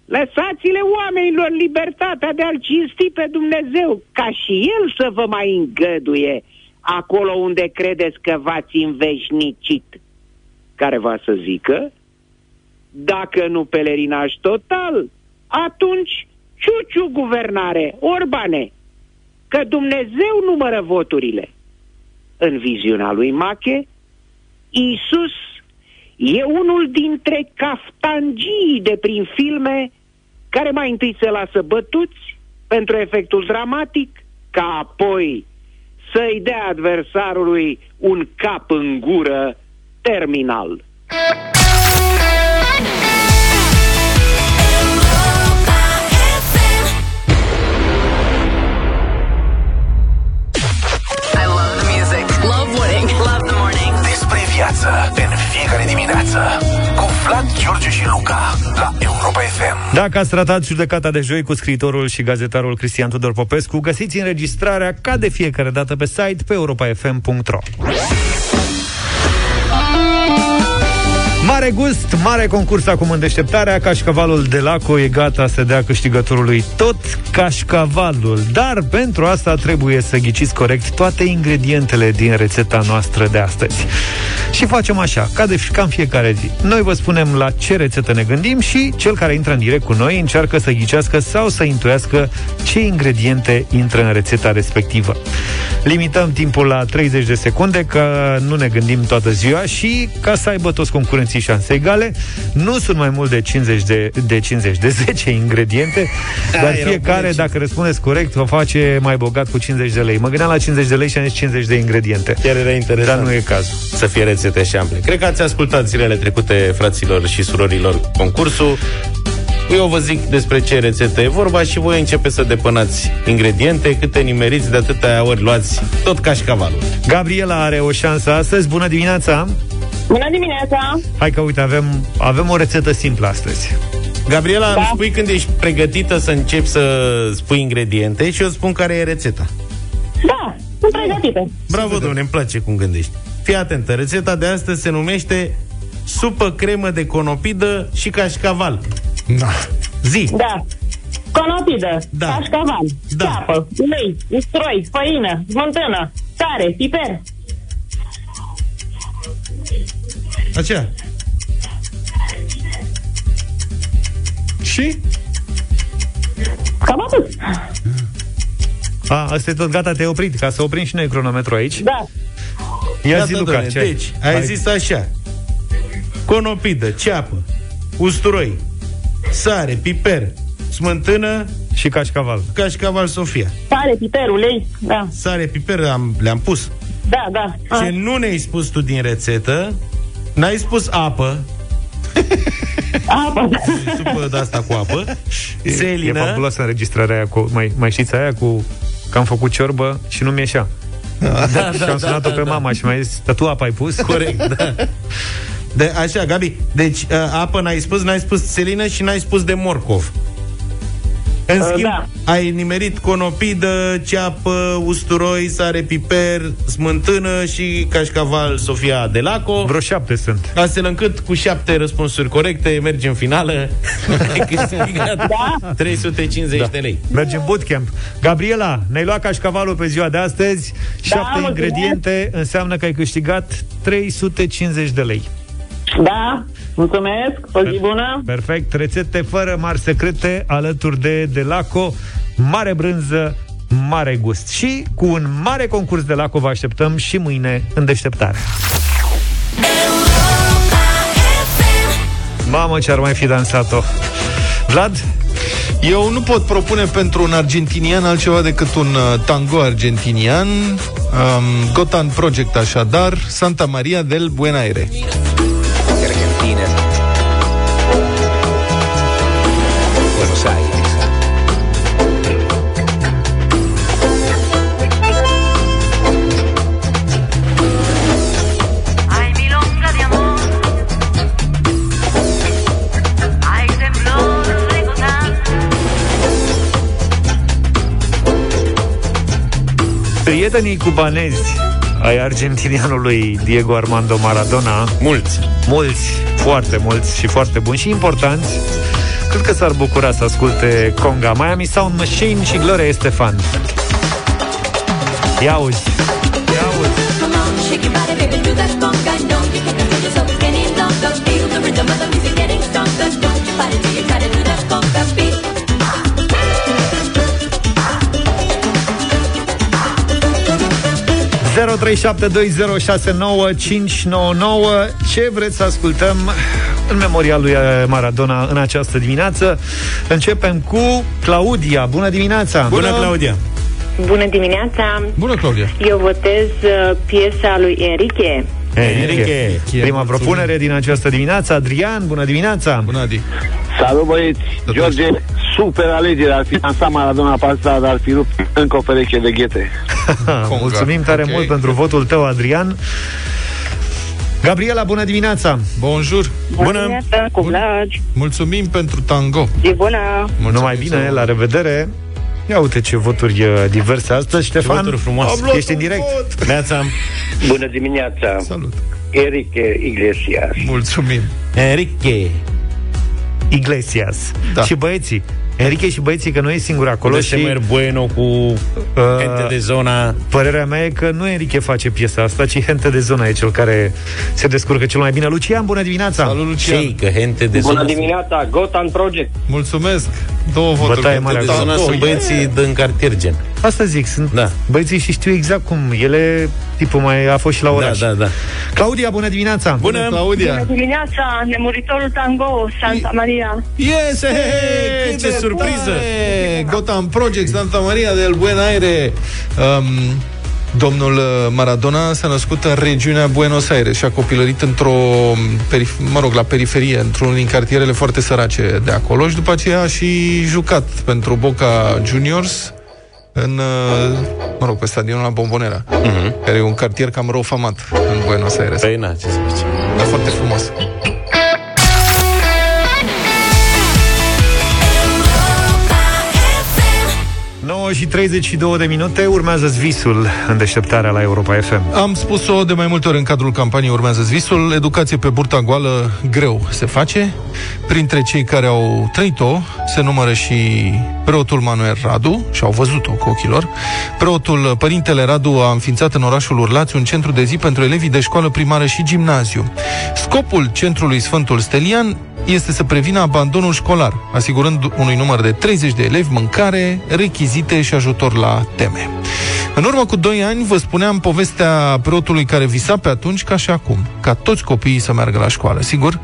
Lăsați-le oamenilor libertatea de a-L cinsti pe Dumnezeu, ca și El să vă mai îngăduie acolo unde credeți că v-ați înveșnicit. Care va să zică, dacă nu pelerinaj total, atunci ciuciu guvernare, Orbane, că Dumnezeu numără voturile. În viziunea lui Mache, Iisus e unul dintre caftangii de prin filme care mai întâi se lasă bătuți pentru efectul dramatic, ca apoi să-i dea adversarului un cap în gură terminal. viață în fiecare dimineață. cu Vlad, George și Luca la Europa FM. Dacă ați tratat judecata de joi cu scriitorul și gazetarul Cristian Tudor Popescu, găsiți înregistrarea ca de fiecare dată pe site pe europafm.ro. Mare gust, mare concurs acum în deșteptarea Cașcavalul de Laco e gata să dea câștigătorului tot cașcavalul Dar pentru asta trebuie să ghiciți corect toate ingredientele din rețeta noastră de astăzi Și facem așa, ca, de, ca în fiecare zi Noi vă spunem la ce rețetă ne gândim Și cel care intră în direct cu noi încearcă să ghicească sau să intuiască Ce ingrediente intră în rețeta respectivă Limităm timpul la 30 de secunde Ca nu ne gândim toată ziua Și ca să aibă toți concurenții și șanse egale. Nu sunt mai mult de 50 de, de 50 de 10 ingrediente, da, dar fiecare, dacă răspundeți corect, vă face mai bogat cu 50 de lei. Mă gândeam la 50 de lei și am zis 50 de ingrediente. Chiar era interesant. Dar nu e cazul. Să fie rețete și ample. Cred că ați ascultat zilele trecute, fraților și surorilor, concursul. Eu vă zic despre ce rețetă e vorba și voi începe să depănați ingrediente, câte nimeriți, de atâtea ori luați tot cașcavalul. Gabriela are o șansă astăzi. Bună dimineața! Bună dimineața! Hai că, uite, avem, avem o rețetă simplă astăzi. Gabriela, da. îmi spui când ești pregătită să începi să spui ingrediente și eu spun care e rețeta. Da, sunt pregătită. Bravo, domnule, îmi place cum gândești. Fii atentă, rețeta de astăzi se numește supă cremă de conopidă și cașcaval. Da. Zi. Da. Conopidă, da. cașcaval, da. ceapă, ulei, usturoi, făină, smântână, sare, piper, Aceea. Și? Cam atât. A, asta e tot gata, te-ai oprit, ca să oprim și noi cronometru aici. Da. Ia zi, Luca, ce Deci, ai, ai zis așa. Conopidă, ceapă, usturoi, sare, piper, smântână și cașcaval. Cașcaval Sofia. Sare, piper, ulei, da. Sare, piper am, le-am pus. Da, da. Ce nu ne-ai spus tu din rețetă N-ai spus apă Apă Supă de asta cu apă e, Selină E fabuloasă înregistrarea aia cu, mai, mai știți aia cu Că am făcut ciorbă și nu mi-eșea da, da, și am sunat-o da, pe da, mama da. și mi-a zis Tu apa ai pus? Corect, da de, Așa, Gabi, deci uh, apă n-ai spus, n-ai spus selină și n-ai spus de morcov în uh, schimb, da. ai nimerit conopidă, ceapă, usturoi, sare, piper, smântână și cașcaval Sofia Delaco. Vreo șapte sunt. Astfel încât cu șapte răspunsuri corecte mergi în finală. da? 350 da. de lei. Mergem bootcamp. Gabriela, ne-ai luat cașcavalul pe ziua de astăzi. Da, șapte ingrediente înseamnă că ai câștigat 350 de lei. Da, mulțumesc, o zi bună. Perfect, rețete fără mari secrete, alături de Delaco, mare brânză, mare gust. Și cu un mare concurs de Laco vă așteptăm și mâine în deșteptare. Mamă, ce ar mai fi dansat-o. Vlad? Eu nu pot propune pentru un argentinian altceva decât un uh, tango argentinian, um, Gotan Project așadar, Santa Maria del Buenaire. Prietenii cubanezi ai argentinianului Diego Armando Maradona Mulți Mulți, foarte mulți și foarte buni și importanți cred că s-ar bucura să asculte Conga. Miami Sound Machine și Gloria Estefan. Ia auzi! Ia auzi! Shake your body, baby, do that conga. Don't you get to yourself any longer. Feel 0372069599 Ce vreți să ascultăm în memoria lui Maradona în această dimineață? Începem cu Claudia. Bună dimineața! Bună, Bună Claudia! Bună dimineața! Bună, Claudia! Eu votez uh, piesa lui Enrique. Enrique. Prima propunere din această dimineață. Adrian, bună dimineața! Bună, Adi! Salut, băieți! George, super alegere. Ar fi lansat Maradona pe asta, dar ar fi rupt încă o pereche de ghete. Mulțumim tare okay. mult pentru votul tău, Adrian. Gabriela, bună dimineața! Bonjour! Bună, bună dimineața, cu Vlad! Mulțumim pentru tango! E bună! Mulțumim Numai bine, la revedere! Ia uite ce voturi uh, diverse astăzi, Ștefan. Voturi frumoase. Ești în direct. Neața. Bună dimineața. Salut. Enrique Iglesias. Mulțumim. Enrique Iglesias. Da. Și băieții, Enrique și băieții că nu e singur acolo de și... Bueno cu uh, Hente de Zona. Părerea mea e că nu Enrique face piesa asta, ci Hente de Zona e cel care se descurcă cel mai bine. Lucian, bună dimineața! Salut, Lucian! Cei, că Hente de Zona... Bună dimineața, Gotan Project! Mulțumesc! Două voturi. Bătaie mare. De Zona sunt băieții din cartier gen. Asta zic, sunt da. băieții și știu exact cum. Ele, tipul mai a fost și la da, oraș. Da, da, da. Claudia, bună dimineața! Bună, bună Claudia! Bună dimineața, nemuritorul tango, Santa Maria. Yes, hey, hey, ce surpriză! Gotham Project, Santa Maria del Buen Aire. Um, Domnul uh, Maradona s-a născut în regiunea Buenos Aires și a copilărit într-o, mă rog, la periferie, într-unul din cartierele foarte sărace de acolo și după aceea a și jucat pentru Boca Juniors în, uh, mă rog, pe stadionul la Bombonera, uh-huh. care e un cartier cam rău famat în Buenos Aires. Păi, na, ce să facem. Dar foarte frumos. Și 32 de minute urmează visul în deșteptarea la Europa FM. Am spus-o de mai multe ori în cadrul campaniei Urmează visul, educație pe burta goală greu se face. Printre cei care au trăit-o se numără și preotul Manuel Radu, și au văzut-o cu ochilor. Preotul Părintele Radu a înființat în orașul Urlați un centru de zi pentru elevii de școală primară și gimnaziu. Scopul centrului Sfântul Stelian este să prevină abandonul școlar, asigurând unui număr de 30 de elevi mâncare, rechizite și ajutor la teme. În urmă cu 2 ani vă spuneam povestea preotului care visa pe atunci ca și acum, ca toți copiii să meargă la școală. Sigur,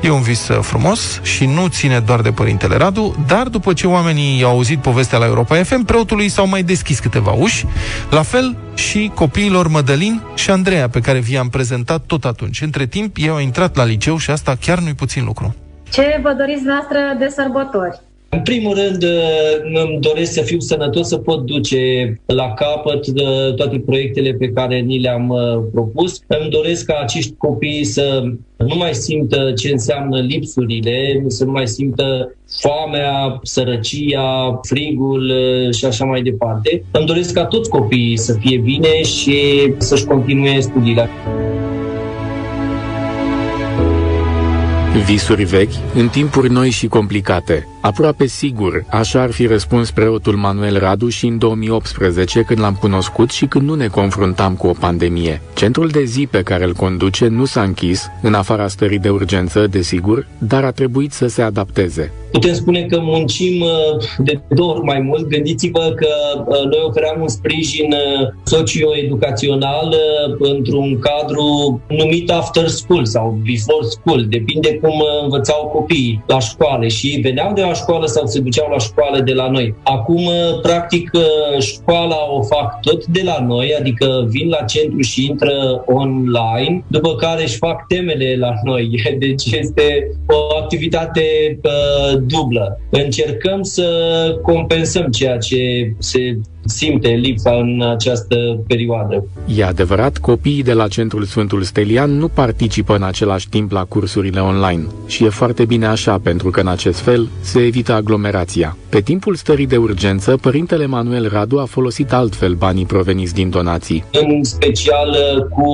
e un vis uh, frumos și nu ține doar de părintele Radu, dar după ce oamenii au auzit povestea la Europa FM, preotului s-au mai deschis câteva uși, la fel și copiilor Mădălin și Andreea, pe care vi-am prezentat tot atunci. Între timp, ei au intrat la liceu și asta chiar nu-i puțin lucru. Ce vă doriți noastră de sărbători? În primul rând, uh, îmi doresc să fiu sănătos, să pot duce la capăt uh, toate proiectele pe care ni le-am uh, propus. Îmi doresc ca acești copii să nu mai simtă ce înseamnă lipsurile, să nu mai simtă foamea, sărăcia, frigul și așa mai departe. Îmi doresc ca toți copiii să fie bine și să-și continue studiile. Visuri vechi, în timpuri noi și complicate. Aproape sigur, așa ar fi răspuns preotul Manuel Radu și în 2018 când l-am cunoscut și când nu ne confruntam cu o pandemie. Centrul de zi pe care îl conduce nu s-a închis, în afara stării de urgență, desigur, dar a trebuit să se adapteze. Putem spune că muncim uh, de două ori mai mult. Gândiți-vă că uh, noi oferam un sprijin uh, socio-educațional într-un cadru numit after school sau before school. Depinde cum învățau copiii la școală și veneau de la școală sau se duceau la școală de la noi. Acum, practic, școala o fac tot de la noi, adică vin la centru și intră online, după care își fac temele la noi. Deci este o activitate dublă. Încercăm să compensăm ceea ce se simte lipsa în această perioadă. E adevărat, copiii de la Centrul Sfântul Stelian nu participă în același timp la cursurile online. Și e foarte bine așa, pentru că în acest fel se evită aglomerația. Pe timpul stării de urgență, părintele Manuel Radu a folosit altfel banii proveniți din donații. În special uh, cu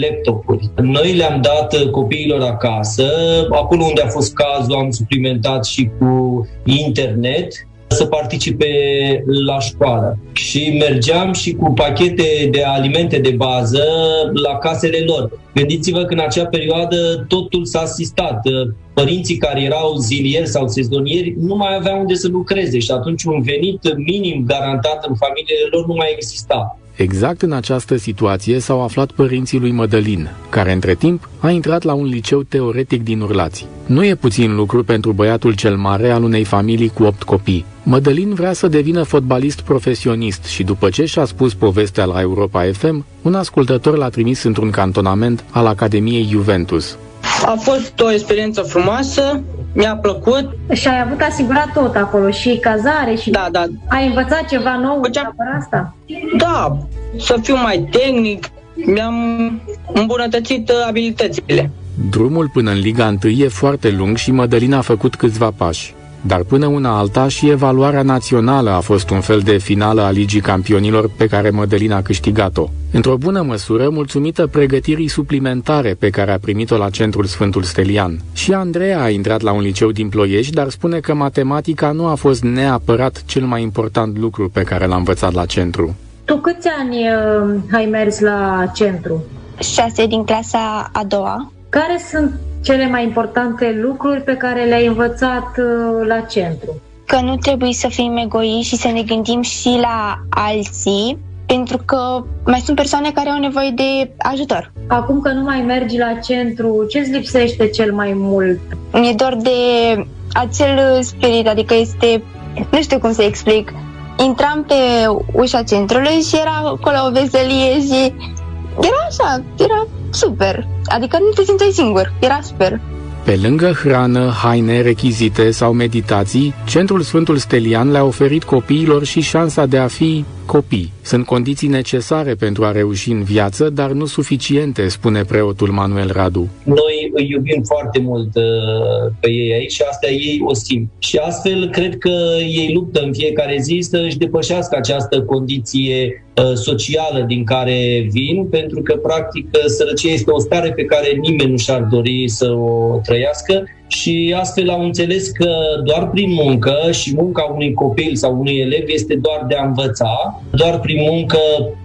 laptopuri. Noi le-am dat uh, copiilor acasă, acolo unde a fost cazul am suplimentat și cu internet să participe la școală. Și mergeam și cu pachete de alimente de bază la casele lor. Gândiți-vă că în acea perioadă totul s-a asistat. Părinții care erau zilieri sau sezonieri nu mai aveau unde să lucreze și atunci un venit minim garantat în familiile lor nu mai exista. Exact în această situație s-au aflat părinții lui Mădălin, care între timp a intrat la un liceu teoretic din Urlați. Nu e puțin lucru pentru băiatul cel mare al unei familii cu opt copii. Mădălin vrea să devină fotbalist profesionist și după ce și-a spus povestea la Europa FM, un ascultător l-a trimis într-un cantonament al Academiei Juventus. A fost o experiență frumoasă, mi-a plăcut. Și ai avut asigurat tot acolo, și cazare, și... Da, da. Ai învățat ceva nou Făcea... asta? Da, să fiu mai tehnic, mi-am îmbunătățit uh, abilitățile. Drumul până în Liga 1 e foarte lung și Mădălina a făcut câțiva pași. Dar până una alta și evaluarea națională a fost un fel de finală a Ligii Campionilor pe care Mădălina a câștigat-o. Într-o bună măsură, mulțumită pregătirii suplimentare pe care a primit-o la Centrul Sfântul Stelian. Și Andreea a intrat la un liceu din Ploiești, dar spune că matematica nu a fost neapărat cel mai important lucru pe care l-a învățat la centru. Tu câți ani uh, ai mers la centru? Șase din clasa a doua. Care sunt cele mai importante lucruri pe care le-ai învățat uh, la centru? Că nu trebuie să fim egoiști și să ne gândim și la alții, pentru că mai sunt persoane care au nevoie de ajutor. Acum că nu mai mergi la centru, ce îți lipsește cel mai mult? Mi-e dor de acel spirit, adică este, nu știu cum să explic, intram pe ușa centrului și era acolo o veselie și era așa, era super. Adică nu te simțeai singur, era super. Pe lângă hrană, haine, rechizite sau meditații, Centrul Sfântul Stelian le-a oferit copiilor și șansa de a fi copii. Sunt condiții necesare pentru a reuși în viață, dar nu suficiente, spune preotul Manuel Radu. Noi îi iubim foarte mult uh, pe ei aici și asta ei o simt. Și astfel cred că ei luptă în fiecare zi să își depășească această condiție uh, socială din care vin, pentru că practic sărăcia este o stare pe care nimeni nu și-ar dori să o trăiască și astfel au înțeles că doar prin muncă și munca unui copil sau unui elev este doar de a învăța, doar prin muncă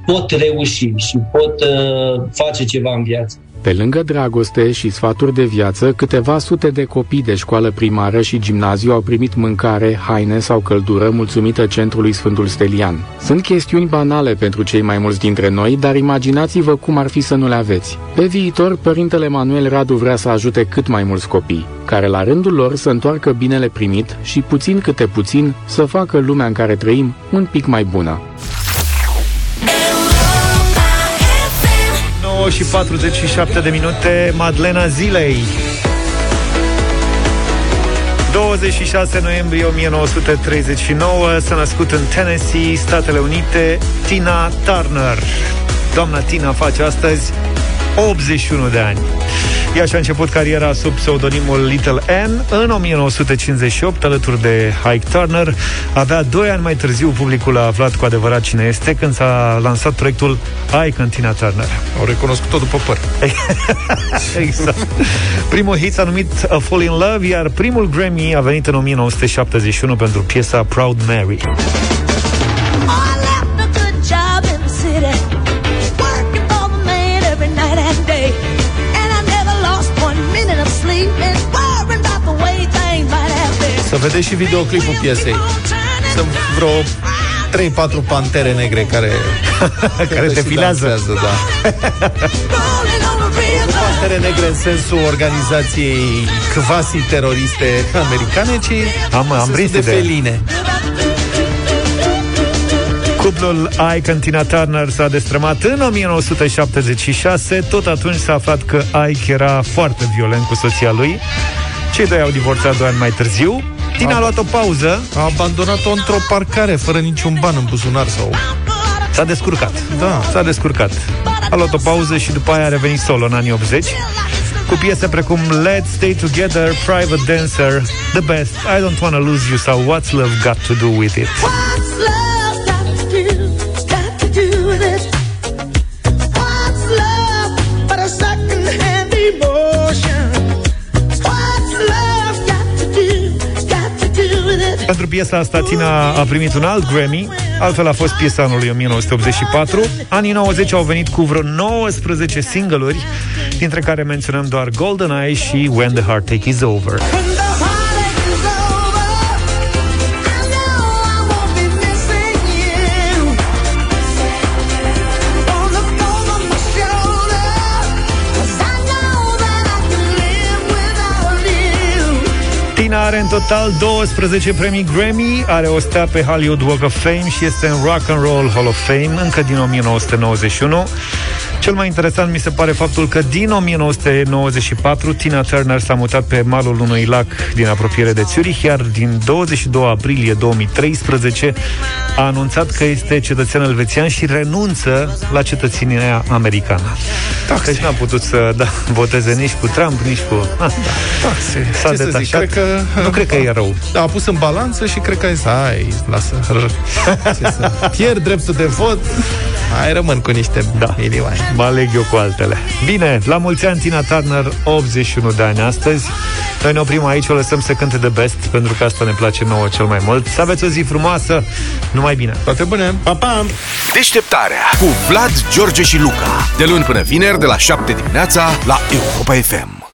pot reuși și pot uh, face ceva în viață. Pe lângă dragoste și sfaturi de viață, câteva sute de copii de școală primară și gimnaziu au primit mâncare, haine sau căldură mulțumită Centrului Sfântul Stelian. Sunt chestiuni banale pentru cei mai mulți dintre noi, dar imaginați-vă cum ar fi să nu le aveți. Pe viitor, părintele Manuel Radu vrea să ajute cât mai mulți copii, care la rândul lor să întoarcă binele primit și puțin câte puțin să facă lumea în care trăim un pic mai bună. 9 și 47 de minute, Madlena Zilei. 26 noiembrie 1939 s-a născut în Tennessee, Statele Unite, Tina Turner. Doamna Tina face astăzi 81 de ani. Ea și-a început cariera sub pseudonimul Little N în 1958, alături de Ike Turner. Avea doi ani mai târziu, publicul a aflat cu adevărat cine este când s-a lansat proiectul Ike în Tina Turner. Au recunoscut-o după păr. exact. Primul hit s-a numit A Fall in Love, iar primul Grammy a venit în 1971 pentru piesa Proud Mary. Să vedeți și videoclipul piesei. Sunt vreo 3-4 pantere negre care care te filează. Da. pantere negre în sensul organizației quasi-teroriste americane, ci am, am de feline. Cuplul Ike and Tina Turner s-a destrămat în 1976. Tot atunci s-a aflat că Ike era foarte violent cu soția lui. Cei doi au divorțat doi ani mai târziu Tina a luat o pauză. A abandonat-o într-o parcare, fără niciun ban în buzunar sau... S-a descurcat. Da. S-a descurcat. A luat o pauză și după aia a revenit solo în anii 80 cu piese precum Let's Stay Together, Private Dancer, The Best, I Don't Wanna Lose You sau What's Love Got To Do With It. What's love piesa asta, Tina a primit un alt Grammy, altfel a fost piesa anului 1984. Anii 90 au venit cu vreo 19 single-uri, dintre care menționăm doar Golden Eye și When the Heartache Is Over. În total 12 premii Grammy, are o stea pe Hollywood Walk of Fame și este în Rock and Roll Hall of Fame încă din 1991. Cel mai interesant mi se pare faptul că din 1994 Tina Turner s-a mutat pe malul unui lac din apropiere de Zurich, iar din 22 aprilie 2013 a anunțat că este cetățean elvețian și renunță la cetățenia americană. Taxe. Deci n-a putut să da, voteze nici cu Trump, nici cu... Ah, Taxe. S-a Ce să zic, detașat. cred că... Nu cred că e rău. Da, a pus în balanță și cred că a zis, hai, lasă, ce să pierd dreptul de vot, hai, rămân cu niște da. milioane. Mă aleg eu cu altele. Bine, la mulți ani Tina Turner, 81 de ani astăzi. Noi ne oprim aici, o lăsăm să cânte de best, pentru că asta ne place nouă cel mai mult. Să aveți o zi frumoasă, numai bine. Toate bune! Pa, pa! Deșteptarea cu Vlad, George și Luca. De luni până vineri, de la 7 dimineața, la Europa FM.